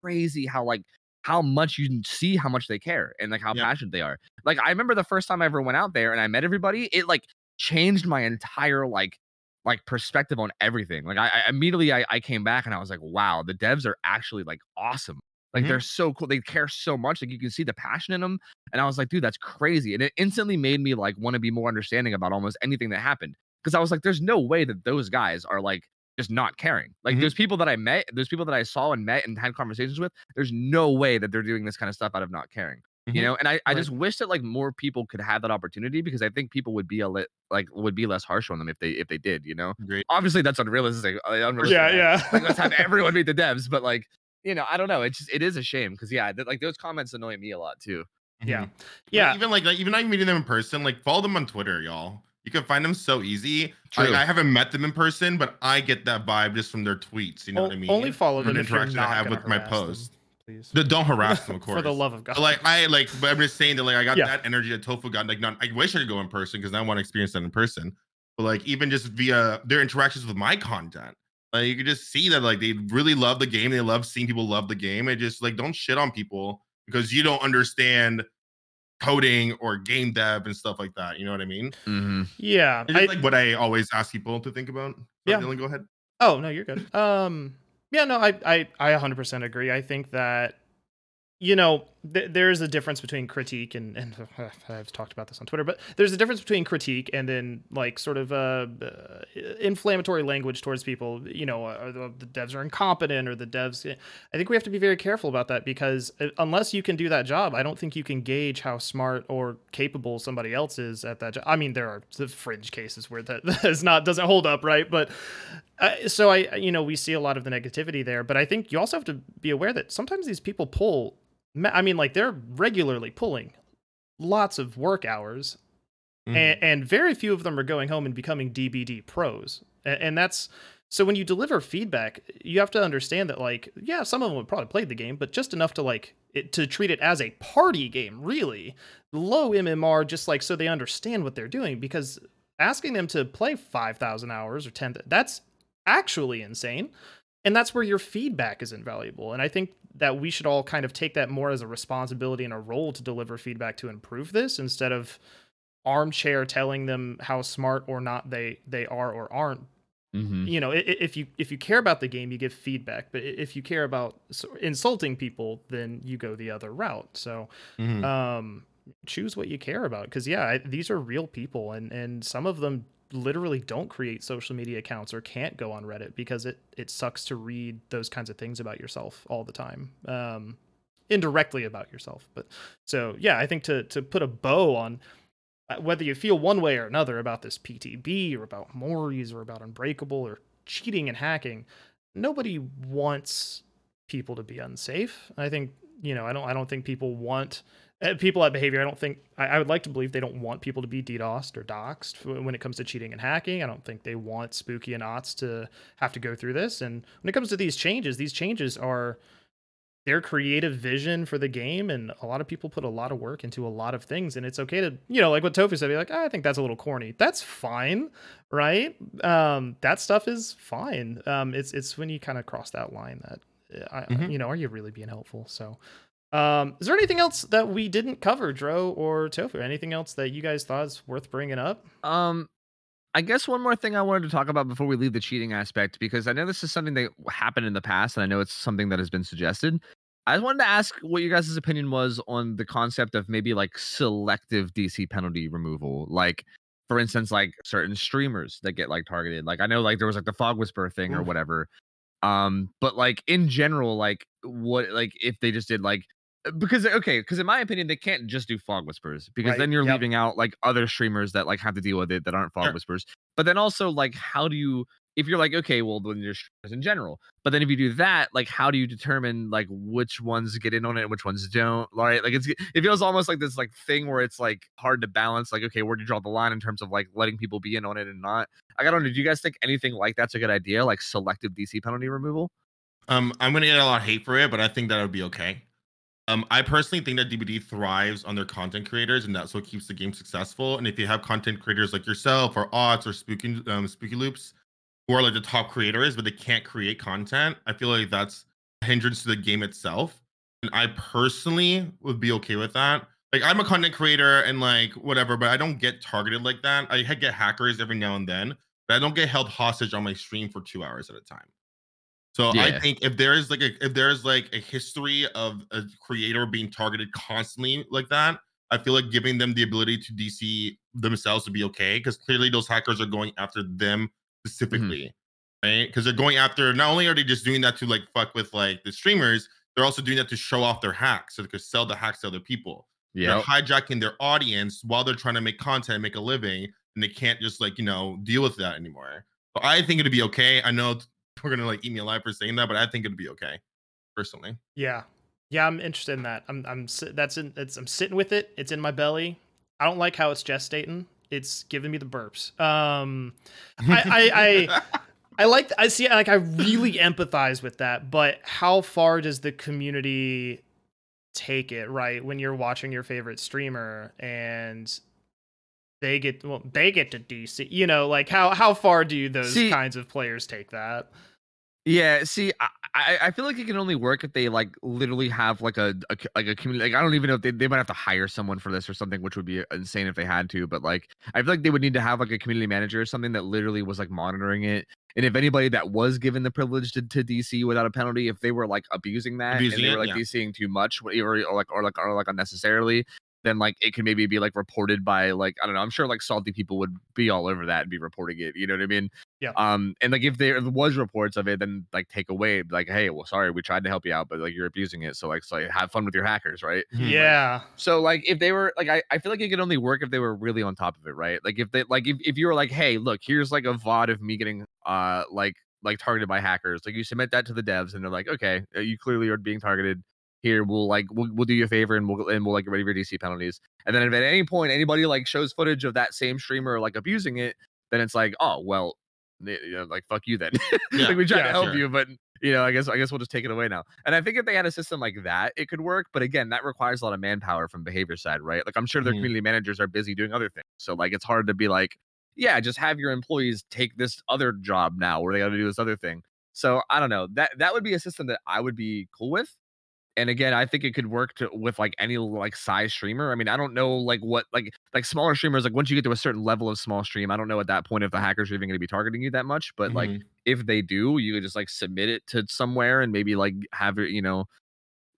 Speaker 2: crazy how like how much you can see how much they care and like how
Speaker 3: Yeah.
Speaker 2: passionate they are. Like I remember the first time I ever went out there and I met everybody, it like changed my entire like like perspective on everything. Like I, I immediately I, I came back and I was like, wow, the devs are actually like awesome. Like
Speaker 3: Mhm.
Speaker 2: they're so cool. They care so much. Like you can see the passion in them. And I was like, dude, that's crazy. And it instantly made me like want to be more understanding about almost anything that happened. Because I was like, there's no way that those guys are like just not caring. Like
Speaker 3: Mhm.
Speaker 2: there's people that I met, there's people that I saw and met and had conversations with. There's no way that they're doing this kind of stuff out of not caring. You
Speaker 3: Mhm.
Speaker 2: know, and I, I
Speaker 1: Right.
Speaker 2: just wish that like more people could have that opportunity because I think people would be a lit like would be less harsh on them if they if they did, you know.
Speaker 3: Great.
Speaker 2: Obviously that's unrealistic. uh, unrealistic.
Speaker 1: yeah, yeah.
Speaker 2: Like let's have everyone meet the devs, but like you know, I don't know. It's just it is a shame because yeah, th- like those comments annoy me a lot too.
Speaker 1: Yeah.
Speaker 3: Mhm. Like,
Speaker 1: Yeah.
Speaker 3: even like, like even not meeting them in person, like follow them on Twitter, y'all. You can find them so easy. Like, I haven't met them in person, but I get that vibe just from their tweets. You know
Speaker 1: O-
Speaker 3: what I mean?
Speaker 1: Only follow
Speaker 3: From
Speaker 1: them
Speaker 3: the
Speaker 1: if you're
Speaker 3: interaction I
Speaker 1: not
Speaker 3: have
Speaker 1: gonna
Speaker 3: with my
Speaker 1: harass them,
Speaker 3: post.
Speaker 1: please.
Speaker 3: D- Don't harass them, of course.
Speaker 1: For the love of God.
Speaker 3: But like I like, but I'm just saying that like I got
Speaker 1: Yeah.
Speaker 3: that energy that Tofu got. Like, not I wish I could go in person because I want to experience that in person. But like even just via their interactions with my content, like you can just see that like they really love the game. They love seeing people love the game. And just like don't shit on people because you don't understand coding or game dev and stuff like that. You know what I mean?
Speaker 2: Mm-hmm.
Speaker 1: yeah.
Speaker 3: It's
Speaker 1: I-
Speaker 3: like what I always ask people to think about.
Speaker 1: Yeah.
Speaker 3: Dylan, go ahead.
Speaker 1: Oh no, you're good. Um, yeah, no, I I I 100% agree. I think that you know th- there is a difference between critique and and I've talked about this on Twitter, but there's a difference between critique and then like sort of uh, uh inflammatory language towards people. You know, or the, the devs are incompetent or the devs. I think we have to be very careful about that because uh, unless you can do that job, I don't think you can gauge how smart or capable somebody else is at that job. I mean, there are the fringe cases where that is not doesn't hold up, right? But uh, so I, you know, we see a lot of the negativity there, but I think you also have to be aware that sometimes these people pull. I mean, like they're regularly pulling lots of work hours,
Speaker 3: Mhm.
Speaker 1: and, and very few of them are going home and becoming DBD pros. And, and that's so when you deliver feedback, you have to understand that, like, yeah, some of them would probably played the game, but just enough to like it, to treat it as a party game, really low MMR, just like so they understand what they're doing. Because asking them to play five thousand hours or ten, that's actually insane. And that's where your feedback is invaluable. And I think that we should all kind of take that more as a responsibility and a role to deliver feedback to improve this instead of armchair telling them how smart or not they they are or aren't
Speaker 2: Mm-hmm.
Speaker 1: you know if you if you care about the game you give feedback but if you care about insulting people then you go the other route so
Speaker 3: Mhm.
Speaker 1: um choose what you care about because yeah I, these are real people and and some of them literally don't create social media accounts or can't go on reddit because it it sucks to read those kinds of things about yourself all the time um indirectly about yourself. But so yeah i think to to put a bow on uh, whether you feel one way or another about this ptb or about Moris or about unbreakable or cheating and hacking nobody wants people to be unsafe. I think you know i don't i don't think people want people at behavior i don't think I, I would like to believe they don't want people to be DDoSed or doxxed when it comes to cheating and hacking. I don't think they want spooky and Otz to have to go through this. And when it comes to these changes these changes are their creative vision for the game and a lot of people put a lot of work into a lot of things. And it's okay to you know like what tofu said be like "Ah, i think that's a little corny. That's fine right? Um that stuff is fine. Um it's it's when you kind of cross that line that uh, I,
Speaker 3: Mhm.
Speaker 1: you know are you really being helpful? So um is there anything else that we didn't cover dro or tofu anything else that you guys thought is worth bringing up
Speaker 2: Um, I guess one more thing I wanted to talk about before we leave the cheating aspect, because I know this is something that happened in the past, and I know it's something that has been suggested. I just wanted to ask what your guys' opinion was on the concept of maybe like selective DC penalty removal. Like, for instance, like certain streamers that get like targeted. Like I know like there was like the Fog Whisper thing or whatever. Um, but like in general, like what like if they just did like because okay, because in my opinion, they can't just do fog whispers because
Speaker 1: Right,
Speaker 2: then you're
Speaker 1: yep.
Speaker 2: leaving out like other streamers that like have to deal with it that aren't fog
Speaker 3: Sure.
Speaker 2: whispers. But then also like how do you if you're like, okay, well, then there's streamers in general. But then if you do that, like, how do you determine like which ones get in on it and which ones don't? Right? Like, it's it feels almost like this like thing where it's like hard to balance. Like, okay, where do you draw the line in terms of like letting people be in on it and not? I don't know. Do you guys think anything like that's a good idea? Like selective DC penalty removal?
Speaker 3: Um, I'm gonna get a lot of hate for it, but I think that would be okay. Um, I personally think that DBD thrives on their content creators, and that's what keeps the game successful. And if you have content creators like yourself, or Otz, or Spooky um, SpookyLoopz, who are like the top creators, but they can't create content, I feel like that's a hindrance to the game itself. And I personally would be okay with that. Like I'm a content creator and like whatever, but I don't get targeted like that. I get hackers every now and then, but I don't get held hostage on my stream for two hours at a time. So yeah. I think if there is like a if there's like a history of a creator being targeted constantly like that, I feel like giving them the ability to DC themselves to be okay because clearly those hackers are going after them mm-hmm. specifically, mm-hmm. right? Because they're going after not only are they just doing that to like fuck with like the streamers, they're also doing that to show off their hacks so they could sell the hacks to other people. Yeah, they're hijacking their audience while they're trying to make content, make a living, and they can't just like you know deal with that anymore. So I think it'd be okay. I know we're gonna like eat me alive for saying that, but I think it'd be okay, personally.
Speaker 1: Yeah, yeah, I'm interested in that. I'm I'm that's in it's I'm sitting with it. It's in my belly. I don't like how it's gestating. It's giving me the burps. Um, I I. I I like I see like I really empathize with that, but how far does the community take it, right? When you're watching your favorite streamer and they get well they get to DC. You know, like how how far do those see, kinds of players take that?
Speaker 2: Yeah, see, I, I feel like it can only work if they like literally have like a, a like a community. Like I don't even know if they, they might have to hire someone for this or something, which would be insane if they had to. But like I feel like they would need to have like a community manager or something that literally was like monitoring it. And if anybody that was given the privilege to, to DC without a penalty, if they were like abusing that abusing and they were like it, yeah. DCing too much or, or like or like or like unnecessarily, then like it can maybe be like reported by like I don't know. I'm sure like salty people would be all over that and be reporting it. You know what I mean?
Speaker 1: Yeah.
Speaker 2: Um, and like if there was reports of it, then like take away like, hey, well, sorry, we tried to help you out, but like you're abusing it. So like, so like have fun with your hackers, right?
Speaker 1: Hmm. Yeah.
Speaker 2: Like, so like if they were like, I, I feel like it could only work if they were really on top of it, right? Like if they like if, if you were like, hey, look, here's like a VOD of me getting uh like like targeted by hackers. Like you submit that to the devs, and they're like, okay, uh, you clearly are being targeted here we'll like we'll, we'll do you a favor and we'll and we'll like get ready for DC penalties. And then if at any point anybody like shows footage of that same streamer like abusing it, then it's like, oh well, you know, like fuck you then. Yeah, like we tried yeah, to help sure. you, but you know, I guess I guess we'll just take it away now. And I think if they had a system like that, it could work. But again, that requires a lot of manpower from behavior side, right? Like I'm sure their mm-hmm. community managers are busy doing other things. So like it's hard to be like, yeah, just have your employees take this other job now where they got to do this other thing. So I don't know. That that would be a system that I would be cool with and again i think it could work to, with like any like size streamer i mean i don't know like what like like smaller streamers like once you get to a certain level of small stream i don't know at that point if the hackers are even going to be targeting you that much but mm-hmm. like if they do you could just like submit it to somewhere and maybe like have it you know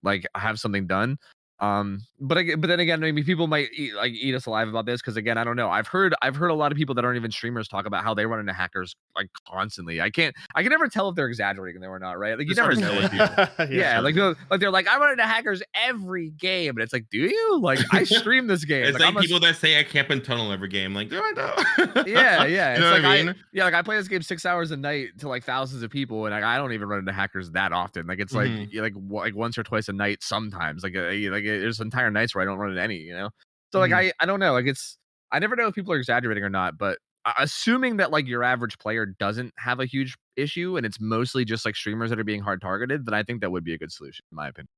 Speaker 2: like have something done um, but but then again, maybe people might eat, like eat us alive about this because again, I don't know. I've heard I've heard a lot of people that aren't even streamers talk about how they run into hackers like constantly. I can't I can never tell if they're exaggerating or not, right? Like you never know yeah, yeah like they're, like they're like I run into hackers every game, and it's like, do you? Like I stream this game.
Speaker 3: it's like, like people that say I camp in tunnel every game. Like, do I
Speaker 2: know? yeah, yeah. It's you know like I, mean? I, yeah, like I play this game six hours a night to like thousands of people, and like, I don't even run into hackers that often. Like it's like mm-hmm. like like once or twice a night sometimes. Like a, like there's entire nights where I don't run into any, you know? So like mm-hmm. I I don't know. Like it's I never know if people are exaggerating or not, but assuming that like your average player doesn't have a huge issue and it's mostly just like streamers that are being hard targeted, then I think that would be a good solution in my opinion.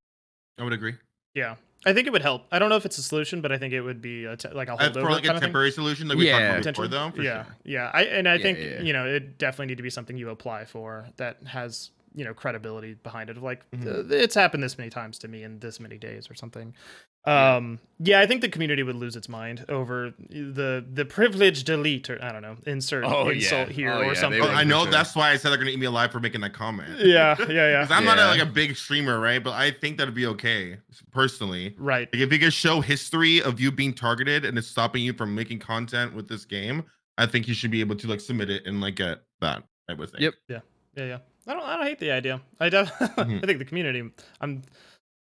Speaker 3: I would agree.
Speaker 1: Yeah. I think it would help. I don't know if it's a solution, but I think it would be a te- like a holdover
Speaker 3: for like a temporary solution that we yeah. talked about before, though.
Speaker 1: yeah,
Speaker 3: sure.
Speaker 1: yeah. I and I yeah, think yeah, you know it definitely need to be something you apply for that has you know credibility behind it. Of like mm-hmm. it's happened this many times to me in this many days or something. Um, yeah, I think the community would lose its mind over the the privileged elite, or I don't know, insert oh, insult yeah. here oh, or yeah, something.
Speaker 3: I know sure. that's why I said they're gonna eat me alive for making that comment.
Speaker 1: Yeah, yeah, yeah.
Speaker 3: Because I'm
Speaker 1: yeah.
Speaker 3: not a, like a big streamer, right? But I think that'd be okay personally.
Speaker 1: Right.
Speaker 3: Like, if you could show history of you being targeted and it's stopping you from making content with this game, I think you should be able to like submit it and like get that i would think
Speaker 2: Yep.
Speaker 1: Yeah. Yeah. Yeah. I don't. I don't hate the idea. I def- mm-hmm. I think the community. I'm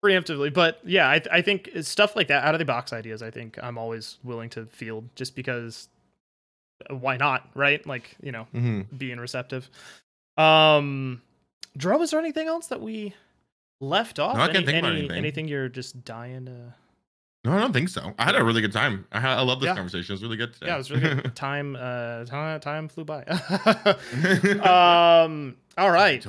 Speaker 1: preemptively but yeah I, I think stuff like that out of the box ideas i think i'm always willing to field just because why not, right? Like you know,
Speaker 3: hmm
Speaker 1: being receptive. Um, Dro, is there anything else that we left off?
Speaker 3: No, I can't
Speaker 1: Any-
Speaker 3: think about anything.
Speaker 1: anything you're just dying to?
Speaker 3: No, I don't think so. I had a really good time. I, I love this
Speaker 1: Yeah.
Speaker 3: conversation. It was really good today.
Speaker 1: Yeah, it was really good. time, uh, time, time flew by. um, all right.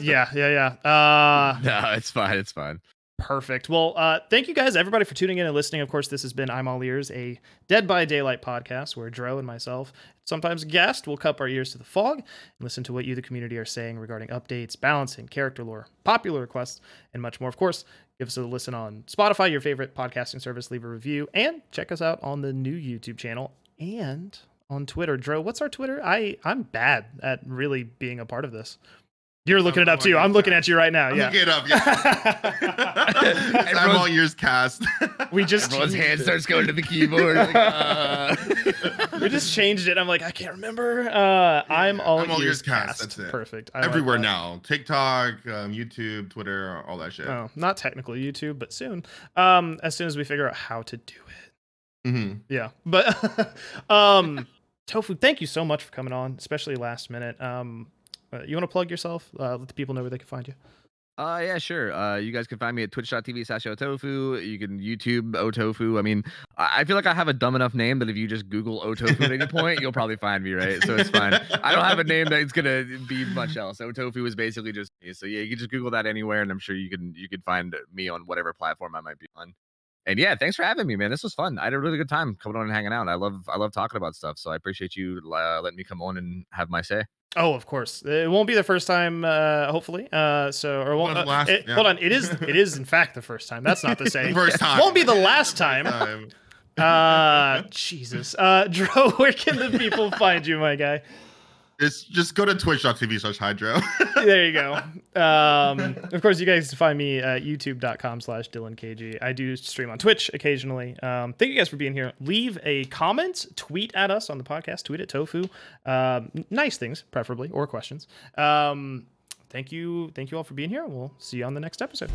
Speaker 1: Yeah, yeah, yeah. Uh,
Speaker 2: No, it's fine. It's fine.
Speaker 1: Perfect. Well, uh, thank you guys, everybody, for tuning in and listening. Of course, this has been I'm All Ears, a Dead by Daylight podcast where Dro and myself, sometimes guest, will cup our ears to the fog and listen to what you, the community, are saying regarding updates, balancing, character lore, popular requests, and much more. Of course, give us a listen on Spotify, your favorite podcasting service, leave a review, and check us out on the new YouTube channel and on Twitter. Dro, what's our Twitter? I I'm bad at really being a part of this. You're looking it
Speaker 3: I'm
Speaker 1: up too. I'm looking
Speaker 3: YouTube.
Speaker 1: at you right now.
Speaker 3: I'm
Speaker 1: yeah.
Speaker 3: looking it up. Yeah. I'm all ears cast.
Speaker 1: We just
Speaker 2: Everyone's hand
Speaker 1: it.
Speaker 2: starts going to the keyboard. like, uh.
Speaker 1: we just changed it. I'm like, I can't remember. Uh, I'm all,
Speaker 3: I'm all
Speaker 1: ears
Speaker 3: ears cast,
Speaker 1: cast.
Speaker 3: that's it.
Speaker 1: Perfect. I
Speaker 3: Everywhere
Speaker 1: that.
Speaker 3: now. TikTok, um, YouTube, Twitter, all that shit.
Speaker 1: Oh, not technically YouTube, but soon. Um, as soon as we figure out how to do it.
Speaker 3: Mm-hmm.
Speaker 1: Yeah, but um, Tofu, thank you so much for coming on, especially last minute. Um, you want to plug yourself? Uh, let the people know where they can find you.
Speaker 2: Uh yeah, sure. Uh you guys can find me at twitch.tv slash otofu. You can YouTube otofu. I mean, I I feel like I have a dumb enough name that if you just Google otofu at any point, you'll probably find me, right? So it's fine. I don't have a name that's gonna be much else. Otofu is basically just me. So yeah, you can just Google that anywhere and I'm sure you can you can find me on whatever platform I might be on. And yeah, thanks for having me, man. This was fun. I had a really good time coming on and hanging out. I love I love talking about stuff. So I appreciate you uh, letting me come on and have my say.
Speaker 1: Oh, of course. It won't be the first time, uh, hopefully. Uh, so, or won't, uh,
Speaker 3: last-
Speaker 1: it-
Speaker 3: yeah.
Speaker 1: hold on. It is. It is in fact the first time. That's not the same.
Speaker 3: First time.
Speaker 1: Won't be the last time.
Speaker 3: Um,
Speaker 1: Uh, Jesus. Uh, Dro, where can the people find you, my guy?
Speaker 3: It's just go to twitch.tv slash hydro.
Speaker 1: There you go. Um, of course, you guys can find me at youtube.com slash dylankg. I do stream on Twitch occasionally. Um, thank you guys for being here. Leave a comment, tweet at us on the podcast, tweet at Tofu. Um, nice things, preferably, or questions. Um, thank you. Thank you all for being here. We'll see you on the next episode.